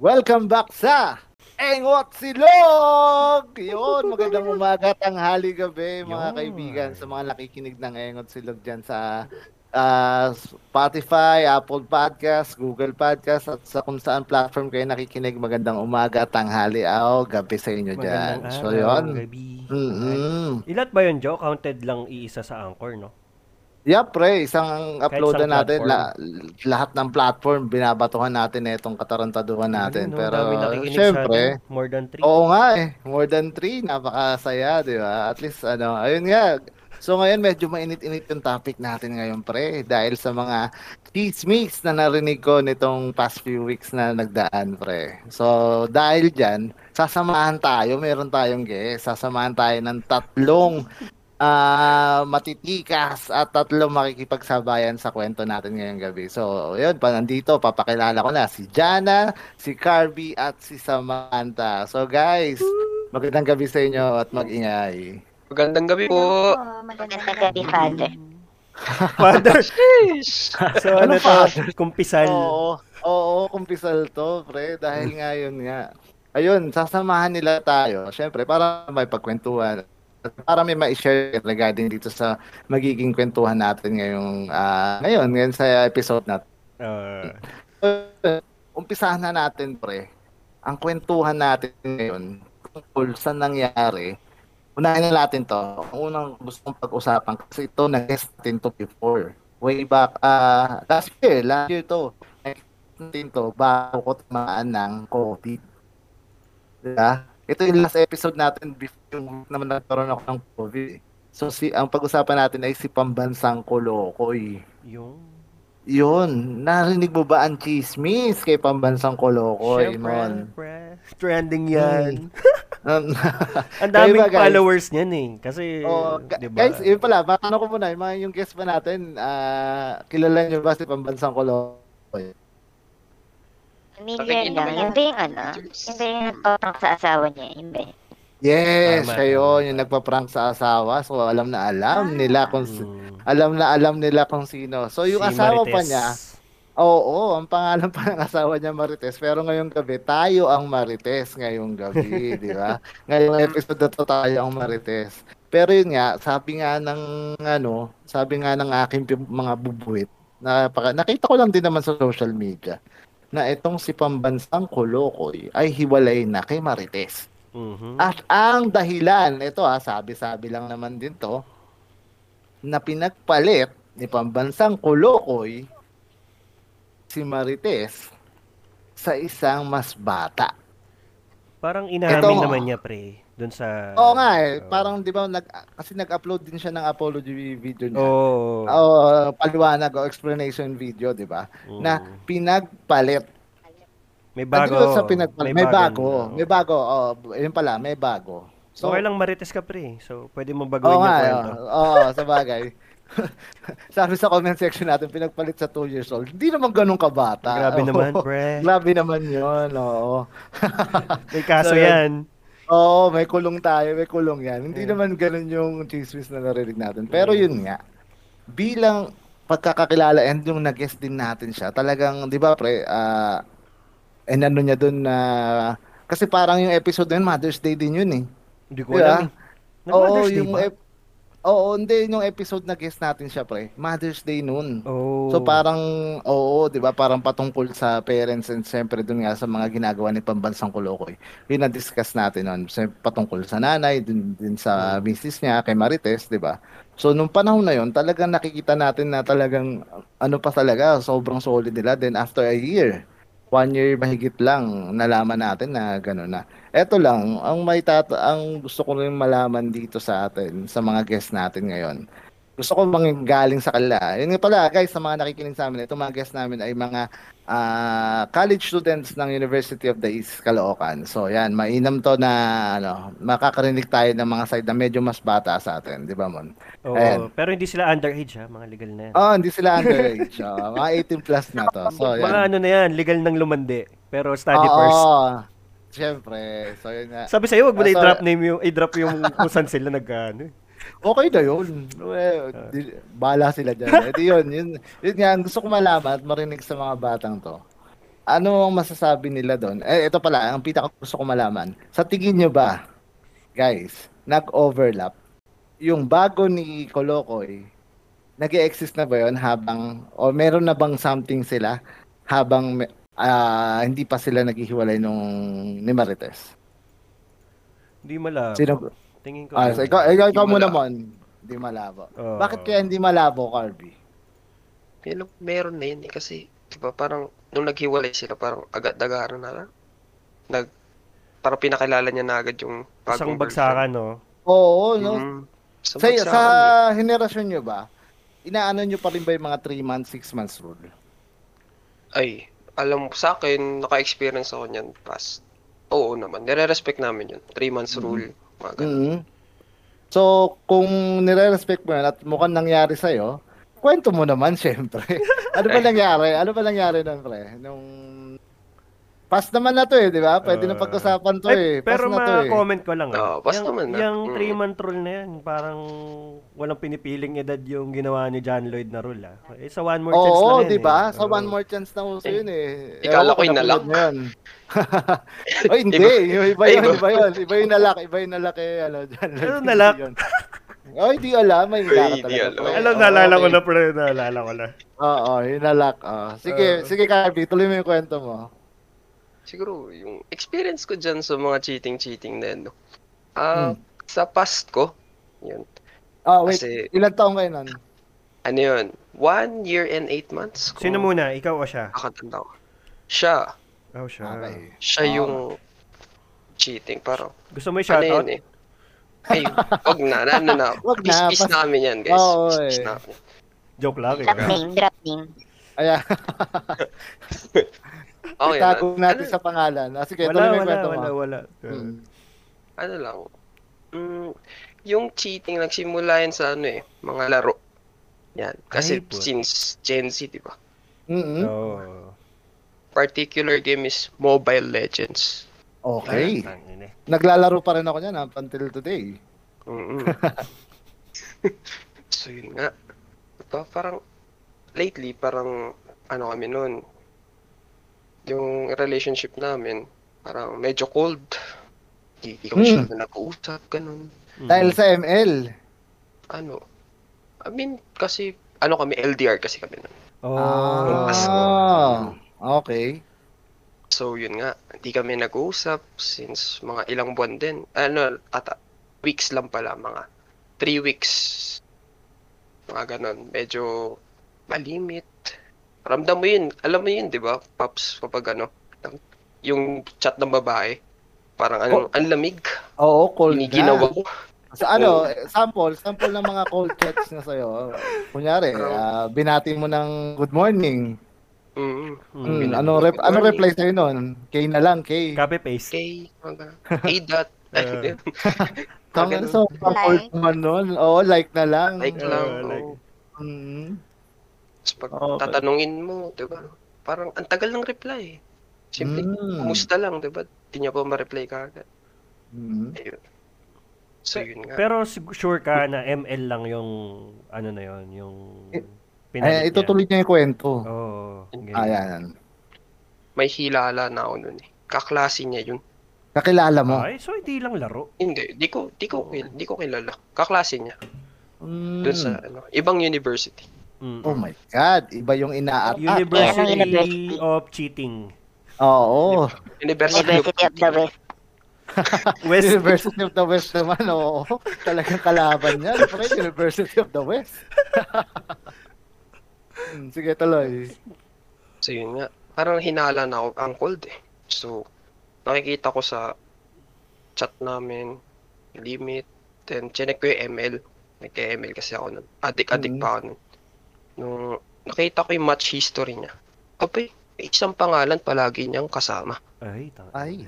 Welcome back sa Engot Silog! Yun, magandang umaga, tanghali, gabi, mga Yun. kaibigan, sa mga nakikinig ng Engot Silog dyan sa ah, Spotify, Apple Podcast, Google Podcast, at sa kung saan platform kayo nakikinig, magandang umaga, tanghali, o gabi sa inyo dyan. Magandang So, yun. gabi. Mm-mm. Ilat ba yun, Joe? Counted lang iisa sa Anchor, no? Yup, pre, isang upload isang natin, la- lahat ng platform, binabatuhan natin na itong katarantaduhan natin. Ayun, no? Pero, syempre, atin. more than three. Oo nga eh. More than three. Napakasaya, di ba? At least, ano, ayun nga. So ngayon, medyo mainit-init yung topic natin ngayon, pre. Dahil sa mga chismis na narinig ko nitong past few weeks na nagdaan, pre. So, dahil dyan, sasamahan tayo. Meron tayong guest. Sasamahan tayo ng tatlong ah matitikas at tatlong makikipagsabayan sa kwento natin ngayong gabi. So, yun, pa nandito, papakilala ko na si Jana, si Carby, at si Samantha. So, guys, magandang gabi sa inyo at mag-ingay. Magandang gabi po. Magandang gabi, Father. Father. Sheesh. So, ano, Ano, to? Kumpisal. Oo, oo, kumpisal to, pre. Dahil nga yun nga. Ayun, sasamahan nila tayo. Siyempre, para may pagkwentuhan. Para may ma-share regarding dito sa magiging kwentuhan natin ngayong, ah, ngayon, ngayon sa episode natin. Uh, umpisahan na natin, pre. Ang kwentuhan natin ngayon tungkol sa nangyari. Unahin na natin to. Ang unang gusto kong pag-usapan kasi ito na-guest natin to before. Way back, ah last year, last year to. Natin to bago ko tamaan ng COVID. Diba? Ito yung last episode natin before yung naman nagkaroon ako ng COVID. eh. So si ang pag-usapan natin ay si Pambansang Kolokoy. yung... Yun, narinig mo ba ang chismis kay Pambansang Kolokoy, Siyempre, pre. Trending yan. Um, Ang daming ba, guys? followers niyan eh. Kasi, oh, ga- di ba? guys, yun pala, matanong ko muna, yung mga yung guest pa natin, ah kilala niyo ba si Pambansang Kolokoy? Familiar lang. Yun ba yung ano? Yun ba yung nagpaprank sa asawa niya? Yun ba yun? Yes, Tama, kayo, yung nagpa-prank sa asawa. So, alam na alam nila kung Mm. alam na alam nila kung sino. So, yung Si asawa pa Marites. niya, Oo, ang pangalan pa ng asawa niya Marites. Pero ngayong gabi, tayo ang Marites ngayong gabi, di ba? Ngayong episode na to, tayo ang Marites. Pero yun nga, sabi nga ng ano, sabi nga ng aking mga bubuit, napaka, nakita ko lang din naman sa social media na itong si Pambansang Kolokoy ay hiwalay na kay Marites. Mhm. At ang dahilan, ito ha, sabi-sabi lang naman din to, na pinagpalit ni Pambansang Kolokoy si Marites sa isang mas bata. Parang inamin Ito- naman niya, pre. Doon sa... Oo nga eh, Oo. parang 'di ba nag kasi nag-upload din siya ng apology video niya. Oo. Oo, paliwanag o explanation video, 'di ba? Mm. Na pinagpalit. May Bago, bago. sa pinagpalit. May, bago. bagong- May bago. Oh, yun pala, may bago. So, okay lang marites ka, pre. So, pwede mo baguhin Oo yung nga, kwento. oo, oo, sa bagay. Sabi sa comment section natin, pinagpalit sa 2 years old. Hindi naman ganun kabata. Grabe Oo. naman, pre. Grabe naman yun, oo. May kaso So, yan. Oo, may kulong tayo, may kulong yan. Hindi Yeah. naman ganun yung chismis na narinig natin. Pero yun nga, bilang pagkakakilala and yung nag-guest din natin siya, talagang, di ba pre, ah, and ano niya dun na, kasi parang yung episode na yun, Mother's Day din yun eh. Hindi ko Yeah. alam. Nag-Mother's Day yung ba? ep- Oo, hindi yung episode na guest natin siya, pre. Mother's Day noon. Oh. So parang oo, 'di ba? Parang patungkol sa parents and siyempre dun nga sa mga ginagawa ni Pambansang Kolokoy. Yun na discuss natin noon. Patungkol sa nanay, din, din sa misis niya kay Marites, 'di ba? So nung panahon na 'yon, talagang nakikita natin na talagang ano pa talaga, sobrang solid nila. Then after a year, one year mahigit lang, nalaman natin na gano'n na. Eto lang, ang may tata ang gusto ko rin malaman dito sa atin, sa mga guests natin ngayon. Gusto ko bang galing sa kanila. Yun nga pala, guys, sa mga nakikinig sa amin, itong mga guests namin ay mga ah, college students ng University of the East Caloocan. So, yan, mainam to na ano, makakarinig tayo ng mga side na medyo mas bata sa atin, di ba, Mon? Oo. Ayan. Pero hindi sila underage ha, mga legal na yan. Oh, hindi sila underage. oh, mga 18 plus na to. So, yan. Mga ano na yan, legal ng lumandi. Pero study Oo, first. Siyempre. So, yun nga. Sabi sa'yo, wag mo na so- i-drop name yung, i-drop yung kung saan sila nag ano. Eh. Okay na yun. Well, di, bahala sila dyan. Eh, di yun, yun. Yun nga, gusto ko malaman at marinig sa mga batang to. ano ang masasabi nila doon? Eh, ito pala, ang pinaka gusto ko malaman. Sa tingin nyo ba, guys, nag-overlap yung bago ni Kolokoy, nag exist na ba yun habang, o meron na bang something sila habang ah, hindi pa sila naghihiwalay nung ni Marites? Hindi malabo. Sino? Tingin ko. Ah, so, ikaw, ikaw, ikaw muna mon. Hindi malabo. Oo. Bakit kaya hindi malabo, Carby? Pero meron na yun eh, kasi, di ba, parang, nung naghiwalay sila, parang agad-agaran na lang. Nag, parang pinakilala niya na agad yung Isang bagong bagsakan, no? Oo, no? Mm. Sa, Sa, sa eh. henerasyon nyo ba, inaano nyo pa rin ba yung mga 3 months, 6 months rule? Ay, alam mo, sa akin, naka-experience ako niyan past. Oo naman, nire-respect namin yun. 3 months Mhm. rule, mga ganun. mm So, kung nire-respect mo yan at mukhang nangyari sa'yo, kwento mo naman, syempre. ano ba nangyari? Ano ba nangyari nun, pre? Nung... Pass naman na to eh, di ba? Pwede na Ah. pag-usapan to eh. Ay, Pass pero na to eh. ma-comment ko lang. Oo, ah. basta yung, naman na. yung Mm. 3-month rule na yan, parang walang pinipiling edad yung ginawa ni John Lloyd na rule. Ah. Eh, sa one more chance Oo, lang yan. di ba? eh. Sa Oo. one more chance na uso yun eh. Ikala Ewan ko yung nalak. yun. Ay, hindi. Iba Ay, yun, iba. iba yun. Iba yung nalak. Iba yung nalak eh. Ano, dyan. Ano nalak? Ay, di alam. May nalak Ay, di talaga. alam. pre. Alam, Oo, naalala ko na, pre. Naalala ko na. Oo, yung nalak. Oh. Sige, Oo. sige Carby, tuloy mo yung kwento mo. Siguro, yung experience ko dyan sa mga cheating-cheating na yun, no? Ah, Hmm. sa past ko, yun. Ah, wait. Kasi, Ilan taong kayo nun? ano yun, one year and eight months. kung Sino muna? Ikaw o siya? Nakatanda ko. Siya, Oh, siya. Okay. siya Ah. yung cheating. Parang, Gusto mo ano i-shoutout? yun eh. Ay, wag na, na, ano na. Wag na, Peace-peace pas- namin yan, guys. Oo, Peace-peace eh. namin. Joke lang. Drop Eh. name, drop name. Ayan, Okay, itago na, natin ano, sa pangalan. Ah, sige, Wala, wala, kwento mo. wala, wala. Hmm. ano lang. Mm, yung cheating, nagsimula yan sa ano eh, mga laro. Yan. Kasi Ay, since Gen Z, di ba? Mm-mm. Oo. Particular game is Mobile Legends. Okay. Ah. Naglalaro pa rin ako niyan up until today. Mm so yun nga. Diba, parang lately parang ano kami noon. Yung relationship namin parang medyo cold. Di, di kami Hmm. siya nag-uusap, ganun. Mm. Dahil sa ML. Ano. I mean, kasi ano kami, LDR kasi kami noon. Oh. Ah, okay. So yun nga, hindi kami nag-uusap since mga ilang buwan din. Ano, ata, weeks lang pala, mga three weeks. Mga ganon, medyo malimit. Ramdam mo yun, alam mo yun, di ba, Paps, kapag ano, yung chat ng babae, parang ano, ang lamig, Oo, cold na. ginawa ko. Sa ano, eh, sample, sample ng mga cold chats na sa'yo. Kunyari, ah, binati mo ng good morning. Mm, Hmm, Mm. ano rep ano morning. reply sa'yo nun? K na lang, K. Copy paste. mga, kay dot, Uh, Tama so cold naman nun. Oo, like na lang. like lang, Uh, like- oo. Tapos pag Okay. tatanungin mo, di ba? Parang ang tagal ng reply. Simple, Mm. kumusta lang, di ba? Di niya pa ma-reply ka agad. Mm. Ayun. So, yun nga. Pero sure ka na ML lang yung ano na yon yung Eh, pinalit Eh, itutuloy niya yung kwento. Oo. ganyan. Ayan. May hilala na ako nun eh. Kaklase niya yun. Kakilala mo. Ay, so hindi lang laro. Hindi, di ko, di ko, di ko kilala. Kaklase niya. Mm. Doon sa, ano, ibang university. Mm. Oh my God, iba yung ina-attack. University university? of Cheating. Oo. University, University of the West. West. University of the West naman, oo. Talagang kalaban niya. Pre, University of the West. Hmm, Sige, tuloy. So, yun nga. Parang hinala na ako ang cold eh. So, nakikita ko sa chat namin, limit, then chinek ko yung ML. Nagka-ML kasi ako nun. Adik-adik Mhm. pa ako nun. Nung nakita ko yung match history niya. May isang pangalan palagi niyang kasama. Ay, ta- Ay.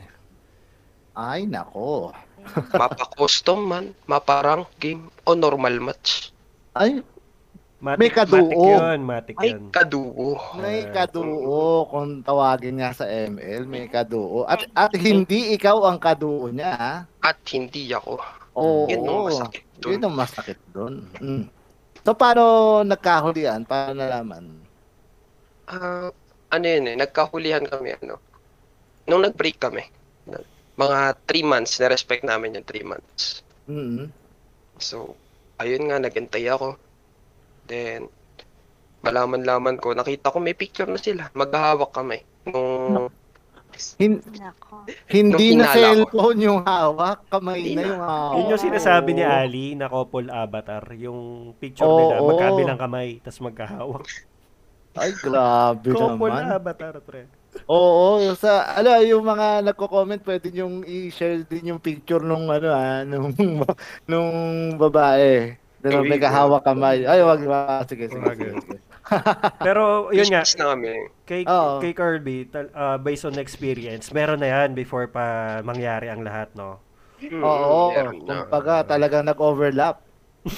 Ay, nako. Mapa custom man, mapa rank game, o normal match. Ay, Matic, May kaduo. Matic yun, matic Ay, yun. kaduo. may kaduo kung tawagin niya sa ML, may kaduo. At at hindi ikaw ang kaduo niya, ha? At hindi ako. Oo. Yun ang masakit dun. Yun ang masakit doon. Mm. So, paano nagkahulian? Paano nalaman? Ah, ano yun eh, nagkahulihan kami, ano. Nung nag-break kami, mga 3 months, na-respect namin yung 3 months. Mm. So, ayun nga, nagantay ako. Then, malaman-laman ko, nakita ko may picture na sila. Maghahawak kami. Nung, Hin- Nako. hindi Nung na hinala ko. cellphone yung hawak, kamay Hindi na na. yung hawak. Yun yung sinasabi ni Ali na couple avatar. Yung picture nila, oo. magkabilang kamay, tas magkahawak. Ay, grabe couple naman. avatar, pre. Oo, yung sa ano yung mga nagko-comment pwede yung i-share din yung picture nung ano ah, nung nung babae. Dahil Uy, may kahawak kamay. Ay, wag wag. Sige, sige. Wag, sige, wag. sige. Pero, yun nga, Kiss na kami. kay, Oo. kay Kirby, tal- ah, based on experience, meron na yan before pa mangyari ang lahat, no? Mm, Oo, meron na. kumbaga talagang nag-overlap.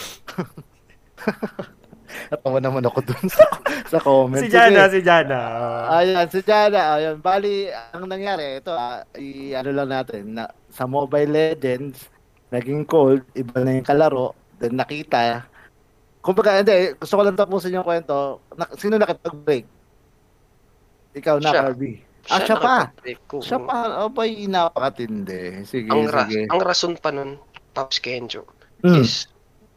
Natawa naman ako dun sa, sa comment. Si Jana, Sige. si Jana. ah. Ayan, si Jana, ayan. Bali, ang nangyari, ito ah, i-ano lang natin, na, sa Mobile Legends, naging cold, iba na yung kalaro, then nakita, kumbaga, hindi, gusto ko lang tapusin yung kwento, na, sino nakipag-break? Ikaw na, Siya. Kirby. Ah, siya pa. nakapag-break ko. Siya pa, oh, bay, napakatindi. Sige, Ang, ra- sige. ang rason pa nun, Pops Kenjo, Hmm. is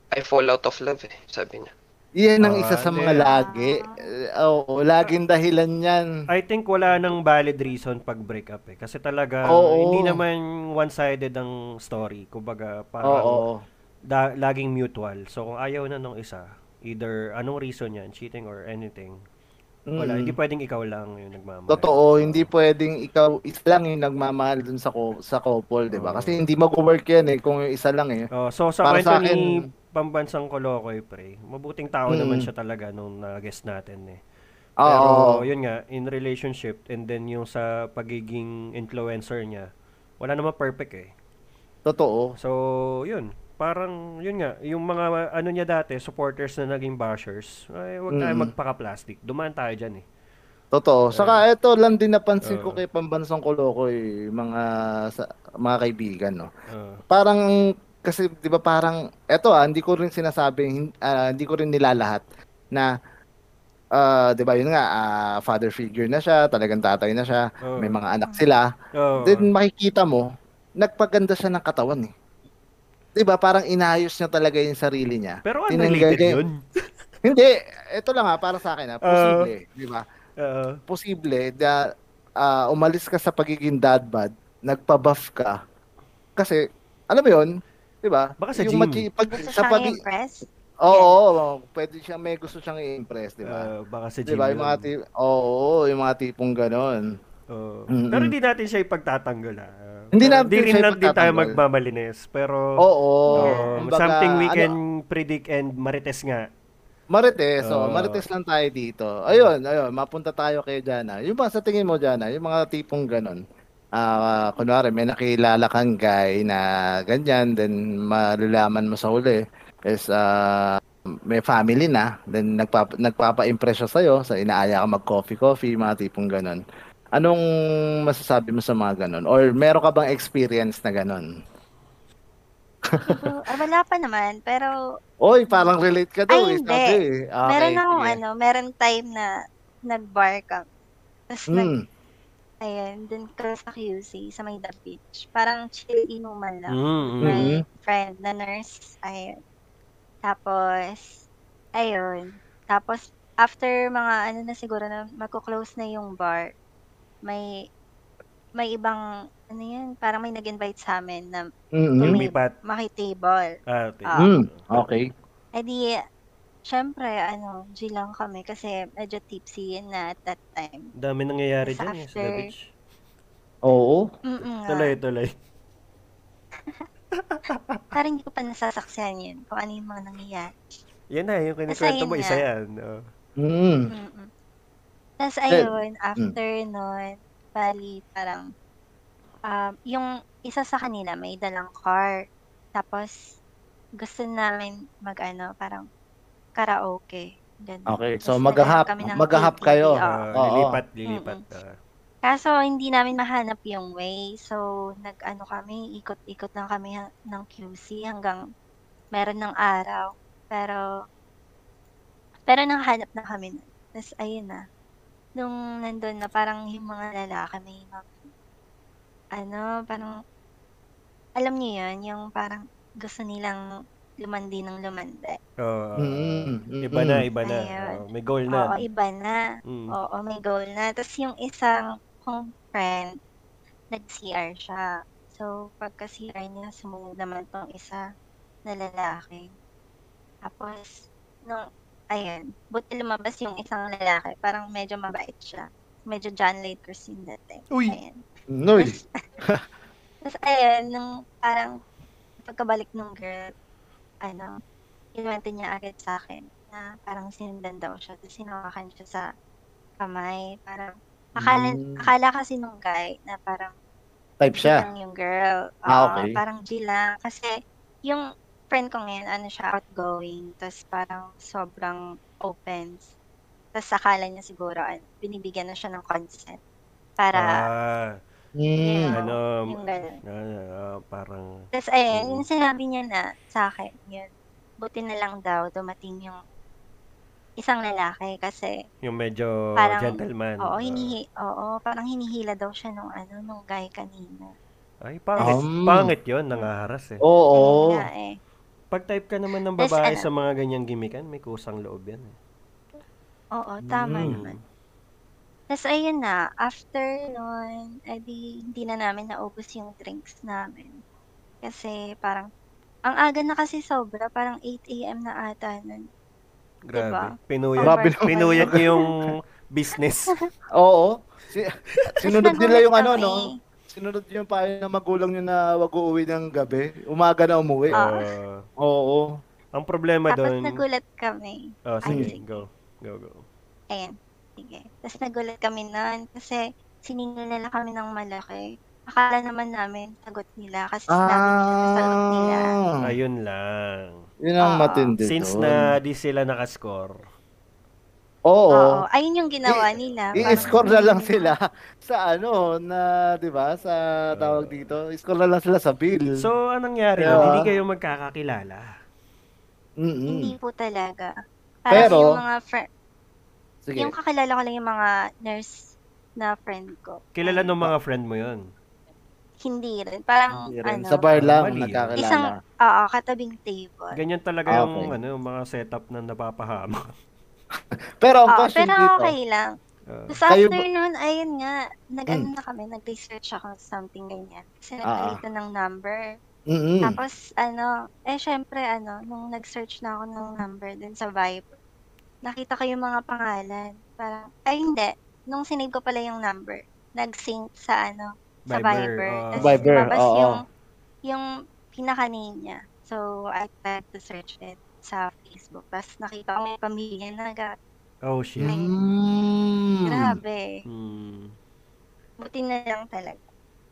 I fall out of love eh, sabi niya. Yan ang Ah, isa sa mga hindi. lagi. Eh, Oo, laging dahilan yan. I think wala nang valid reason pag break up eh. Kasi talaga, Oo. hindi naman one-sided ang story. Kumbaga, Oo. Da- laging mutual. So, kung ayaw na nung isa, either anong reason yan, cheating or anything, wala. Mm. Hindi pwedeng ikaw lang yung nagmamahal. Totoo, hindi pwedeng ikaw isa lang yung nagmamahal dun sa co- sa couple, 'di ba? Kasi hindi mag-work 'yan eh kung yung isa lang eh. Oh, so sa Para kwento sa ni Pambansang Kolokoy, pre, mabuting tao Mm. naman siya talaga nung na-guest natin eh. Pero yun nga, in relationship and then yung sa pagiging influencer niya, wala naman perfect eh. Totoo. So, yun. Parang, yun nga, yung mga ano niya dati, supporters na naging bashers, ay huwag tayo Mm. magpaka-plastic. Dumaan tayo dyan eh. Totoo. Saka ito lang din napansin ko Oo. kay Pambansang Kolokoy, mga sa, mga kaibigan, no. Uh, Parang kasi 'di ba parang eto ah, hindi ko rin sinasabing ah, hindi ko rin nilalahat na ah, 'di ba yun nga ah, father figure na siya, talagang tatay na siya, Oo. may mga anak sila. oh, Then makikita mo, nagpaganda siya ng katawan eh. 'Di ba? Parang inayos niya talaga yung sarili niya. pero tinanggal unrelated niya- yun. Hindi, ito lang ha, para sa akin ha, posible, 'di ba? Oo. Posible na ah, umalis ka sa pagiging dad bod, nagpa-buff ka. Kasi alam mo 'yun, 'di ba? Baka sa Yung gym. machi- pag, Gusto sa pag impress? Oo, pwede siya may gusto siyang i-impress, 'di ba? Uh, baka sa 'Di gym ba? Yung yun. mga tip, oo, yung mga tipong ganon. Oo. Mm-mm. Pero hindi natin siya ipagtatanggol ah. Hindi Pero natin di rin din tayo magmamalines. Pero Oo. kumbaga, something we ano, can predict and marites nga. Marites, Oo. marites lang tayo dito. Ayun, ayun, mapunta tayo kay Jana. Yung mga sa tingin mo Jana, yung mga tipong ganon. Ah, kunwari may nakilala kang guy na ganyan, then malalaman mo sa huli is ah, may family na, then nagpapa nagpapa-impress siya sa'yo, sa inaaya ka mag-coffee coffee, mga tipong ganon. Anong masasabi mo sa mga ganon? Or meron ka bang experience na ganon? Siguro, ah, wala pa naman, pero Oy, parang relate ka daw Ay, eh. hindi. sabi eh. Okay, meron akong ano, meron time na nag-bar ka. Tapos nag, Hmm. ayun, dun ka sa QC, sa Maida Beach. Parang chill inuman lang. Mm, My Mhm. friend na nurse, ayun. Tapos, ayun. Tapos, after mga ano na siguro na magko-close na yung bar, may may ibang ano yan, parang may nag-invite sa amin na Mhm. Tumi- Lumipat. maki-table. Ah, okay. Ah. Mm, okay. Eh di, syempre, ano, G lang kami kasi medyo tipsy na at that time. Dami nangyayari dyan eh, sa after- The Beach. Oo. Mm-mm nga. Tuloy, tuloy. Parang hindi ko pa nasasaksihan yun kung ano yung mga nangyayari. Yan na, yung kinikwento yun mo, isa yan. Oh. Mm. Mm-mm. Tapos ayun, after nun, bali parang, um, yung isa sa kanila may dalang car. Tapos, gusto namin mag ano, parang karaoke. Ganun. Okay, so Tapos maghahap, naghanap kami ng maghahap KTV, kayo. oo. Ah, Oo. lilipat, lilipat. ah. Kaso hindi namin mahanap yung way. So nag-ano kami, ikot-ikot lang kami ha- ng QC hanggang meron ng araw. Pero pero nanghanap na kami. Tapos ayun na. Nung nandun na parang yung mga lalaki may mga, ano, parang, alam niyo yun, yung parang gusto nilang lumandi ng lumandi. Oo. Mm, mm, iba na, mm. iba na. Ayun. Oo, may goal Oo, na. iba na. Mm. Oo, may goal na. Tapos yung isang kong friend, nag-CR siya. So, pagka-CR niya, sumunod naman tong isa na lalaki. Tapos, nung, ayun, buti lumabas yung isang lalaki, parang medyo mabait siya. Medyo John Lakers yung dating. Uy! Ayun. Noy. Tapos, ayun, nung parang pagkabalik nung girl, ano, inuwento niya agad sa akin na parang sinundan daw siya. Tapos sinawakan siya sa kamay. Parang, akala, Mm. akala kasi nung guy na parang Type siya. lang yung girl. Ah, okay. Parang G lang. Kasi yung friend ko ngayon, ano siya, outgoing. Tapos parang sobrang open. Tapos akala niya siguro, ano, binibigyan na siya ng consent. Para, Ah, Mm. ano, yung gano'n. ah, parang, Tapos ayun, Mm. yung sinabi niya na sa akin, yun, buti na lang daw dumating yung isang lalaki kasi yung medyo Parang, gentleman. oo, Ah. hinihi, oo, parang hinihila daw siya nung ano, nung guy kanina. Ay, pangit. Um, pangit yun, nangaharas eh. Oo. Yun nga eh. Pag type ka naman ng babae ano? sa mga ganyang gimikan, may kusang loob yan eh. Oo, tama Mm. naman. Tapos ayun na, after nun, edi hindi na namin naubos yung drinks namin. Kasi parang, ang aga na kasi sobra, parang 8 a.m. na ata nun. Grabe. Diba? Pinuyat, Grabe pinuyat niyo yung business. Oo. Si, sinunod Tapos nila yung ano, no? Sinunod yung payo ng magulang nyo na wag uuwi ng gabi. Umaga na umuwi. Ah. Uh, Oo. ang problema Tapos doon, nagulat kami. oh, Ay, sige, sige. go. Go, go. Ayan, sige. Tapos nagulat kami nun kasi siningil nila kami ng malaki. Akala naman namin sagot nila kasi sinabi nila na sagot nila. Ah. Ayun lang. Yun ang Oo. matindi Since doon. na di sila nakascore, Oo. Oo, ayun yung ginawa nila. Parang I-score na lang sila sa ano, na, di ba, sa tawag dito. I-score na lang sila sa bill. So, anong nangyari? Yeah. Hindi kayo magkakakilala. Mm-mm. Hindi po talaga. Parang Pero, yung mga friend, Sige. yung kakilala ko lang yung mga nurse na friend ko. Kilala ng mga friend mo yun. Hindi rin. Parang, Hindi rin. ano, Sa bar lang, Mali yun. nagkakilala. isang, oo, katabing table. Ganyan talaga yung okay. ano, yung mga setup na napapahama. Pero ang Oo, question pero dito, okay lang. Uh, Tapos Kayo after ba- nun, ayun nga, nag-ano Mm. na kami, nag-research ako sa something ganyan. Kasi Ah, nagpalitan ng number. mm Tapos, ano, eh, syempre, ano, nung nag-search na ako ng number dun sa Viber, nakita ko yung mga pangalan. Parang, ay, hindi. Nung sinave ko pala yung number, nag-sync sa, ano, sa Viber, Viber. oo. Tapos, Viber, lumabas oo. yung, yung pinaka-name niya. So, I tried to search it sa Facebook. Tapos, nakita ko may pamilya na agad. oh, shit. Mm. Grabe. Hmm. Buti na lang talaga.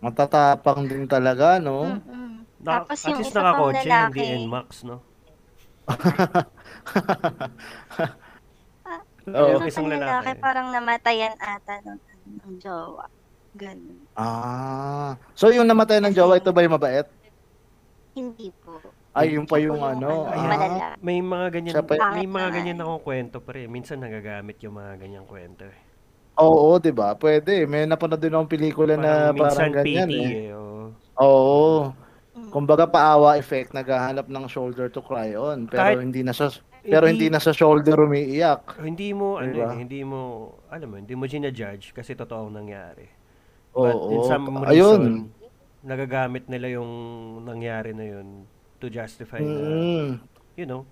Matatapang din talaga, no? Mm-mm. Na, Tapos at yung least isa pang nakakotse, hindi lalaki. NMAX, no? Oo. Yung isang lalaki. parang namatayan ata ng, ng jowa. Ganun. Ah. So yung namatay ng jowa, ito ba yung mabait? Hindi po. Ay, yung pa Siya yung ano. yung ah. May mga ganyan, Siya pa- may mga ganyan akong kwento pa rin. Minsan nagagamit yung mga ganyang kwento eh. Oo, di ba? Pwede. May napanood din akong pelikula na Parang parang minsan ganyan pity eh. eh. oo. Oo. Mm. Kumbaga paawa effect, naghahanap ng shoulder to cry on. Pero Kahit- hindi na sa pero hindi na sa shoulder umiiyak. Hindi mo, ano Diba? eh, hindi mo, alam mo, hindi mo ginajudge kasi totoo ang nangyari. But in Oo. some reason, Ayun. nagagamit nila yung nangyari na yun to justify na, Mm. you know,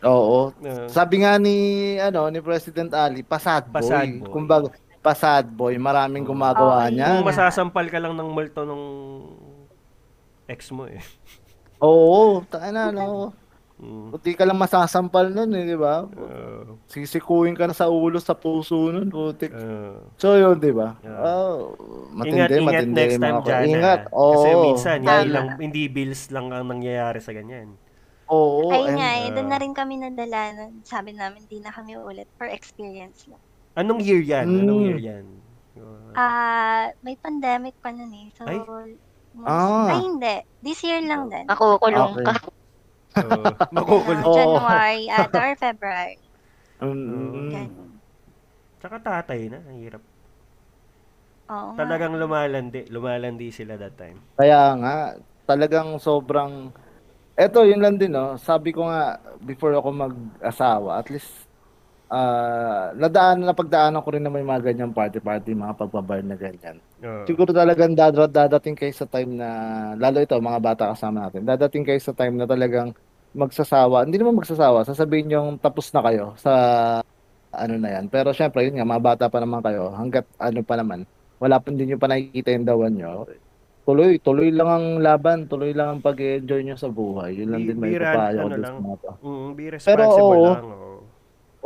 Oo. uh, Sabi nga ni ano ni President Ali, pasad boy. Pasad boy. Kumbaga pasad boy, maraming Oo. gumagawa Oo, niyan. kung masasampal ka lang ng multo nung ex mo eh. Oo, tayo na no. Mm. Puti ka lang masasampal nun eh, di ba? Uh, Sisikuin ka na sa ulo, sa puso nun, putik. uh, So yun, di ba? Yeah. Oh, ingat, matindi, ingat matindi next yung time dyan. Ingat, oo. Kasi minsan, hindi, lang, hindi bills lang ang nangyayari sa ganyan. Oo, Ay and- nga eh, doon uh, na rin kami nadala. Sabi namin, di na kami ulit for experience lang. Anong year yan? Anong Mm. year yan? Uh, Ah, may pandemic pa nun eh. So, Ay? most- Ah. ay hindi. This year lang din. Nakukulong Okay. ka. So, makukulong. Oo. January ata or February. Mm. Ganun. Tsaka tatay na, ang hirap. Oo nga. Talagang lumalandi, lumalandi sila that time. Kaya nga, talagang sobrang... Eto, yun lang din, no? Sabi ko nga, before ako mag-asawa, at least, ah nadaan, napagdaanan ko rin na may mga ganyang party-party, mga pagbabar na ganyan. Oo. Siguro talagang dad- dadating kayo sa time na, lalo ito, mga bata kasama natin, dadating kayo sa time na talagang magsasawa, hindi naman magsasawa, sasabihin yung tapos na kayo sa ano na yan. Pero syempre, yun nga, mga bata pa naman kayo, hanggat ano pa naman, wala pa din nyo pa nakikita yung dawan nyo, tuloy, tuloy lang ang laban, tuloy lang ang pag-enjoy nyo sa buhay. Yun lang Be- din may ko ano lang. sa mga to. Mm, be Pero responsible oo. lang. oo.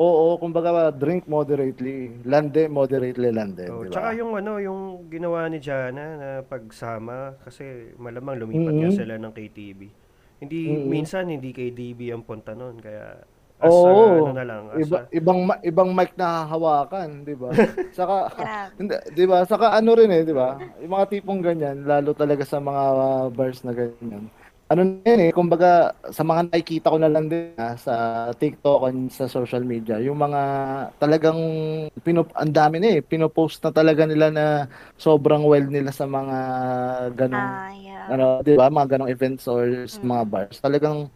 Oo, kumbaga drink moderately, lande moderately lande, Oh, di ba? tsaka yung ano, yung ginawa ni Jana na pagsama kasi malamang lumipat nga Mhm. sila ng KTV. Hindi Mhm. minsan hindi KTV ang punta noon kaya as Oo. a, ano na lang as Iba, a- ibang ma- ibang mic na hawakan, 'di ba? Saka hindi, 'di ba? Saka ano rin eh, 'di ba? Yung mga tipong ganyan, lalo talaga sa mga uh, bars na ganyan. Ano na yan eh, kumbaga sa mga nakikita ko na lang din ah, sa TikTok and sa social media, yung mga talagang pinup ang dami na eh, pinopost na talaga nila na sobrang well nila sa mga ganong Ah, yeah. ano, 'di ba, mga ganong events or sa mga bars. Talagang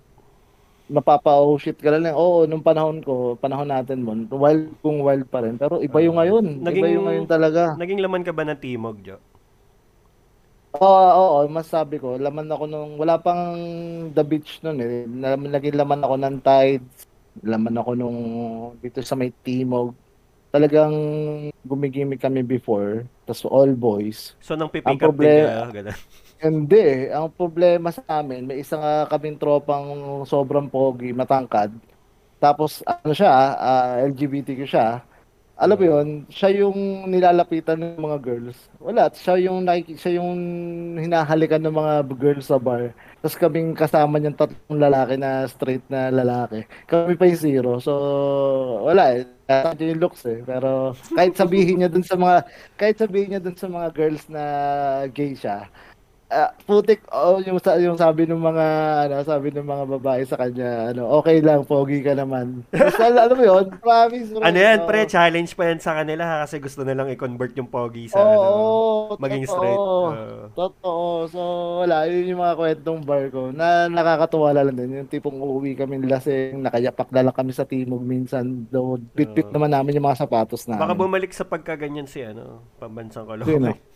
mapapa-oh shit ka lang. Oo, nung panahon ko, panahon natin mo, wild kung wild pa rin. Pero iba yung Ah. ngayon. iba Naging- yung ngayon talaga. Naging laman ka ba ng Timog, Jo? Oo, oo, masabi ko, laman ako nung, wala pang The Beach nun eh. Na- Naging laman ako ng Tides, laman ako nung dito sa may Timog. Talagang gumigimik kami before, tas all boys. So nang Ang pipick up din proble- ka, ganun. Hindi, ang problema sa amin, may isang uh, kaming tropang sobrang pogi, matangkad. Tapos ano siya, ah, LGBTQ siya. Alam mo yun, siya yung nilalapitan ng mga girls. Wala, siya yung nakiki- siya yung hinahalikan ng mga girls sa bar. Tapos kaming kasama niyang tatlong lalaki na straight na lalaki. Kami pa yung zero. So, wala eh. Tata yung looks eh. Pero kahit sabihin niya dun sa mga kahit sabihin niya dun sa mga girls na gay siya, ah, putik oh, yung sa- yung sabi ng mga ano, sabi ng mga babae sa kanya, ano, okay lang, pogi ka naman. Basta, mo yun, promise. bro. Ano yan, pre? Challenge pa yan sa kanila ha, kasi gusto nilang i-convert yung pogi sa Oo, ano, maging totoo. straight. Oo. Totoo. So, wala. Yun yung mga kwentong bar ko na nakakatuwa lang din. Yung tipong uuwi kami lasing, nakayapak na lang kami sa timog minsan. Though, bit-bit Oo. naman namin yung mga sapatos namin. Baka bumalik sa pagkaganyan si ano, pambansang Sino?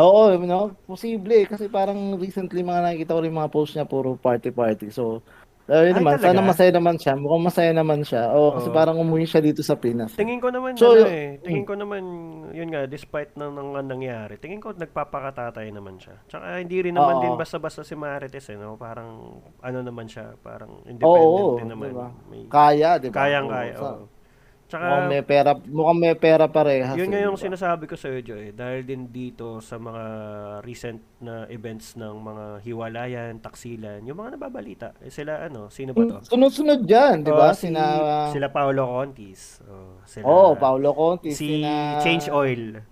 Oo, no? Posible. Kasi parang recently mga nakikita ko rin mga post niya, puro party-party. So, ayun Ay, naman. talaga? Sana masaya naman siya. Mukhang masaya naman siya. Oo, kasi Oo. parang umuwi siya dito sa Pinas. Tingin ko naman, So, ano eh, tingin ko naman, yun nga, despite ng, ng ng nangyari, tingin ko nagpapakatatay naman siya. Tsaka hindi rin naman Oo. din basta-basta si Marites, eh, no? Parang, ano naman siya, parang independent Oo, din naman. diba? May, Kaya, di ba? kayang-kaya, Oo, oo. Tsaka, Mukhang may pera, mukhang may pera parehas. yun eh, nga yung di ba? sinasabi ko sa iyo, eh, dahil din dito sa mga recent na events ng mga hiwalayan, taksilan, yung mga nababalita, eh, sila ano, sino ba to? Sunod-sunod dyan, di ba? Oh, si- Sina, sila Paolo Contis. Oh, sila, oh, Paolo Conti. si sina, Change Oil.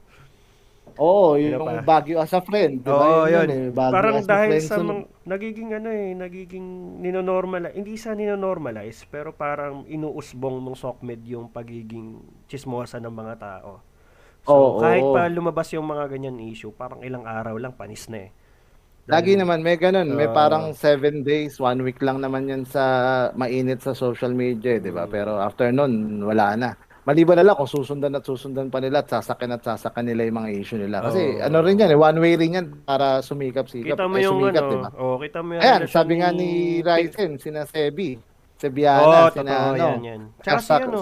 Oo, Sino yung pa? Baguio as a friend. Di ba? Oo, yun, yun. eh, Baguio Parang dahil friend. sa mga, nagiging ano eh, nagiging ninonormalize, hindi sa ninonormalize, pero parang inuusbong ng SOCMED yung pagiging chismosa ng mga tao. So, Oo, kahit oo. pa lumabas yung mga ganyan issue, parang ilang araw lang, panis na eh. Lagi naman, may ganun. May Oo. parang seven days, one week lang naman yan sa mainit sa social media, eh, di ba? Mm. Pero after nun, wala na. Maliban na lang kung susundan at susundan pa nila at sasakin at sasakan nila yung mga issue nila. Kasi Oo. ano rin yan, eh, one way rin yan para sumikap-sikap. Kita mo Ay, yung sumikat, ano, di ba? oh, kita mo yung Ayan, relasyon sabi nga ni Ryzen, sina Sebi, Sebiana, Oo, sina totoo, ano, yan, yan. Tsaka si Kastak, ano,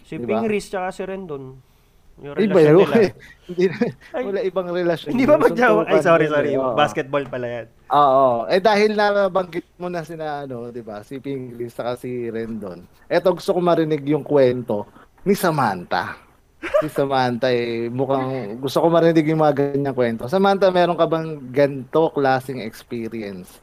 si tsaka si Rendon. Yung Iba relasyon yun, nila. eh. Hindi na- Ay, wala ibang relasyon. Hindi ba magjawa? Ay, Suntukan sorry, yun, sorry. eh. Oo. Basketball pala yan. Oo. Eh dahil nabanggit mo na sina ano, 'di ba? Si Pinglis saka si Rendon. Eto gusto ko marinig yung kwento ni Samantha. Si Samantha eh mukhang gusto ko marinig yung mga ganyang kwento. Samantha, meron ka bang ganto klaseng experience?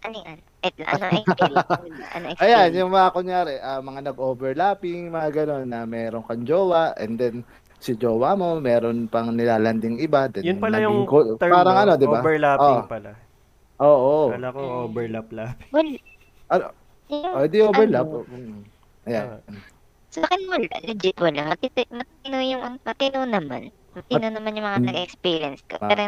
Ano yan? Et, ano experience? ano experience? Ayan, yung mga kunyari, ah, mga nag-overlapping, mga gano'n na meron kang jowa and then si jowa mo, meron pang nilalanding iba. Then Yun pala yung co- term, parang no? ano, di ba? Overlapping Oo. pala. Oo. Kala ko Mm. overlap-lapping. Well, Ano? Oh, di overlap. ano, Mm. Ayan. Sa akin wala, legit wala. Matiti, matino yung, matino naman. Matino naman yung mga Mm. nag-experience ko. Ah. Pero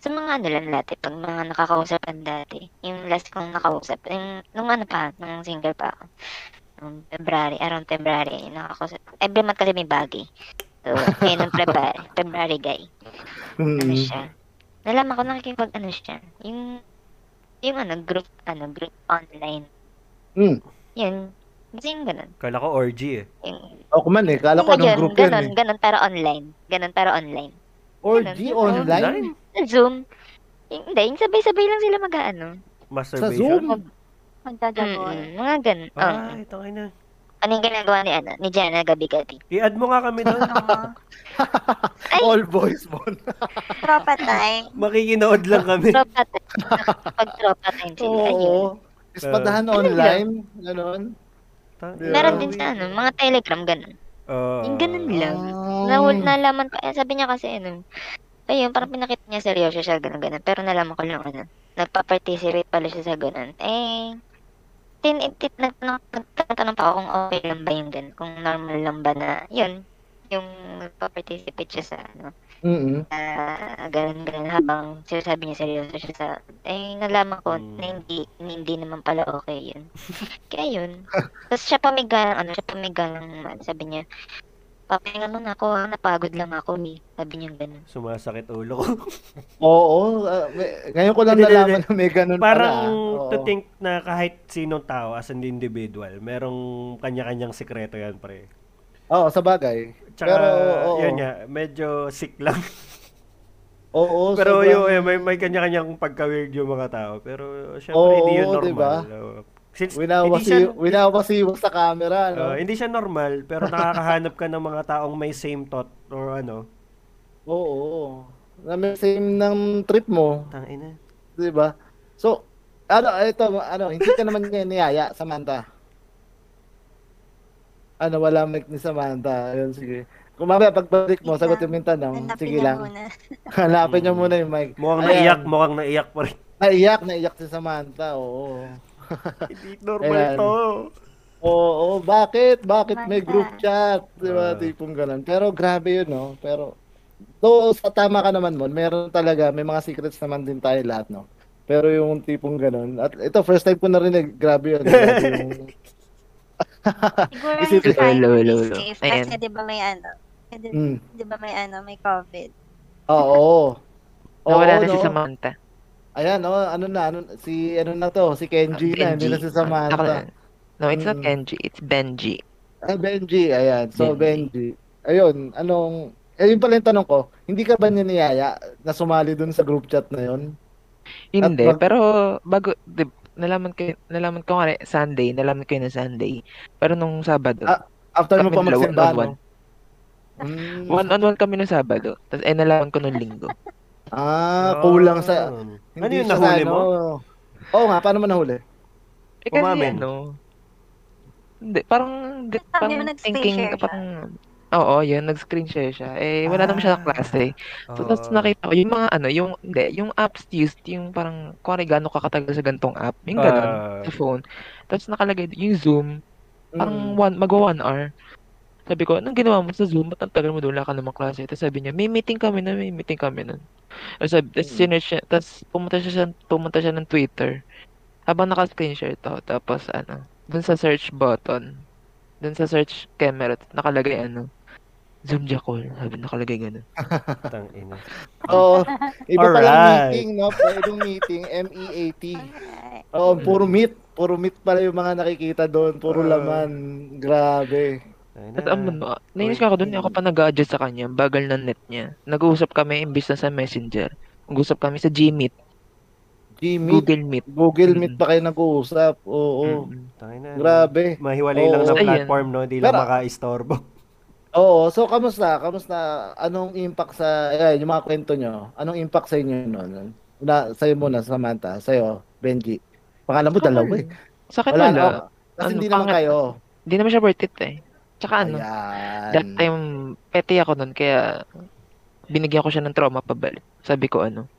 sa mga ano lang dati, pag mga nakakausapan dati, yung last kong nakausap, yung, nung ano pa, nung single pa ako, nung February, around February, nakakausap. Every month kasi may bagay. So, ngayon ng February, February guy. Ano Mm. siya? Nalaman ko nakikipag ano siya. Yung, yung ano, group, ano, group online. Mm. Yun. Kasi yung ganun. Kala ko orgy eh. Yung, Ako man eh, kala ko anong group yun ganun, eh. ganun, pero online. Ganun, pero online. Orgy ganun. online? Sa Zoom. Yung, hindi, yung sabay-sabay lang sila mag-ano. Masturbation. Zoom? Magdadabol. Mm, mga ganun. Oh. Ay, tangay na. Ano yung ginagawa ni, ano, ni Jana gabi-gabi? I-add mo nga kami doon. Oo. Ay! All boys mo. Tropa time. Makikinood lang kami. Tropa time. Pag tropa time sila. Ayun. Oo. Ispadahan online. Ganon. Yeah. Meron din sa ano, mga telegram, ganun. Oo. Yung ganun lang. Ah. Nahul, nalaman ko, eh, sabi niya kasi ano, ayun, parang pinakita niya seryoso siya, ganun, ganun. Pero nalaman ko lang, ano, nagpa-participate pala siya sa ganun. Eh, tin, tin, nag, nag, nagtatanong pa ako kung okay lang ba yung ganun, kung normal lang ba na, yun, yung nagpa-participate siya sa, ano, Mm-mm. uh, ganun, ganun, habang sinasabi niya seryoso siya sa, eh, nalaman ko Mm. na hindi, hindi naman pala okay yun. Kaya yun. Tapos siya pamigalang, ano, siya pamigalang, ano, sabi niya, papahinga muna ako, ha, napagod lang ako, eh. Sabi niya ganun. Sumasakit ulo ko. Oo. ah, may- ngayon ko lang nalaman na may ganun Parang pala. Oo. to think na kahit sinong tao as an individual, merong kanya-kanyang sikreto yan, pre. Oo, sa bagay. Tsaka, Pero, oo. yun nga, medyo sick lang. Oo, Pero sobrang- yung, eh, may, may kanya-kanyang pagka-weird yung mga tao. Pero, syempre, Oo, hindi yun diba? normal. Oo. Since, hindi Winawasi, siya, winawasiwas sa camera, no? uh, hindi siya normal, pero nakakahanap ka ng mga taong may same thought or ano. Oo. Na may same ng trip mo, Tangina. 'di ba? So, ano, ito, ano, hindi ka naman niya niyaya, Samantha. Ano, wala mic ni Samantha. Ayun, sige. Kung mamaya pagbalik mo, sagutin mo yung tanong. Hanapin Sige lang. Hanapin niyo muna yung mic. Mukhang Ayan. naiyak, mukhang naiyak pa rin. Naiyak, naiyak si Samantha, oo. hindi normal Ayan. to. Oo, bakit? Bakit may group chat? Di ba? Ah. Tipong ganun. Pero grabe yun, no? Pero, though sa tama ka naman mo, meron talaga, may mga secrets naman din tayo lahat, no? Pero yung tipong ganun. At ito, first time ko narinig. Grabe yun. Grabe yung... Siguro Isipin- yung time Lolo, is lolo. safe Ayan. kasi di ba may ano, di, Mm. di ba may ano, may COVID. Oo. Oo, Nawala na no? si Samantha. Ayan, no? Ano na? Ano, si, ano na to? Si Kenji na. Hindi na si Ako Samantha. na. No, it's not Mm. Kenji, it's Benji. Ah, Benji. Ayan. So, Benji. Benji. Ayun. Anong... Ayun pala yung tanong ko. Hindi ka ba niya niyaya na sumali dun sa group chat na yun? Hindi, wag- pero bago, di, nalaman ko, nalaman ko nga Sunday, nalaman ko yun na Sunday. Pero nung Sabado, Ah, After mo pa magsimba, no? Mm. one-on-one kami nung Sabado. Tapos eh, nalaman ko nung Linggo. Ah, kulang sa... Ano Hindi yun, siya nahuli sa mo? ano. Oo nga, paano mo nahuli? Eh kasi Umamin. ano, hindi, parang, parang thinking, parang, oo, yun, nag-screen share siya. Eh, wala naman siya Ah. sa klase. So, tapos Oo. nakita ko, yung mga ano, yung, hindi, yung apps used, yung parang, kung gano'n ka katagal sa gantong app, yung gano'n, Ah. sa phone. Tapos nakalagay, yung Zoom, parang Mm. one, magwa one hour. Sabi ko, anong ginawa mo sa Zoom? Ba't ang tagal mo doon? Wala ka namang klase. Tapos sabi niya, may meeting kami na, may meeting kami nun. Tapos sabi, tapos Mm. sinerch siya, tapos pumunta siya, sa- pumunta siya ng Twitter. Habang naka-screen share to. Tapos ano, dun sa search button, dun sa search camera, nakalagay ano, Zoom Jackal. Sabi, nakalagay ganun. Tangina. Oo. Iba pala meeting, no? Pwedeng meeting, M-E-A-T. Oo, puro meet. Puro meet pala yung mga nakikita doon. Puro laman. Grabe. At ano, nainis ka ako doon, ako pa nag-adjust sa kanya, bagal ng net niya. Nag-uusap kami imbis na sa Messenger. Nag-uusap kami sa Gmeet, G-Meet. Google Meet. Google Mm. Meet pa kayo nag-uusap. Oo. Mm. Tangina. Grabe. Mahiwalay lang na platform, no? Hindi lang Pero- maka-istorbo. Oo. So, kamusta? Kamusta? Anong impact sa, ayan, yung mga kwento nyo? Anong impact sa inyo noon? Na, sa'yo muna, Samantha. Sa'yo, Benji. Pangalan mo dalawa eh. Sa akin Wala. wala. oh. Kasi Ano, hindi naman kayo. Hindi naman siya worth it eh. Tsaka ano, Ayan. that time, petty ako nun, kaya binigyan ko siya ng trauma pabalik. Sabi ko ano,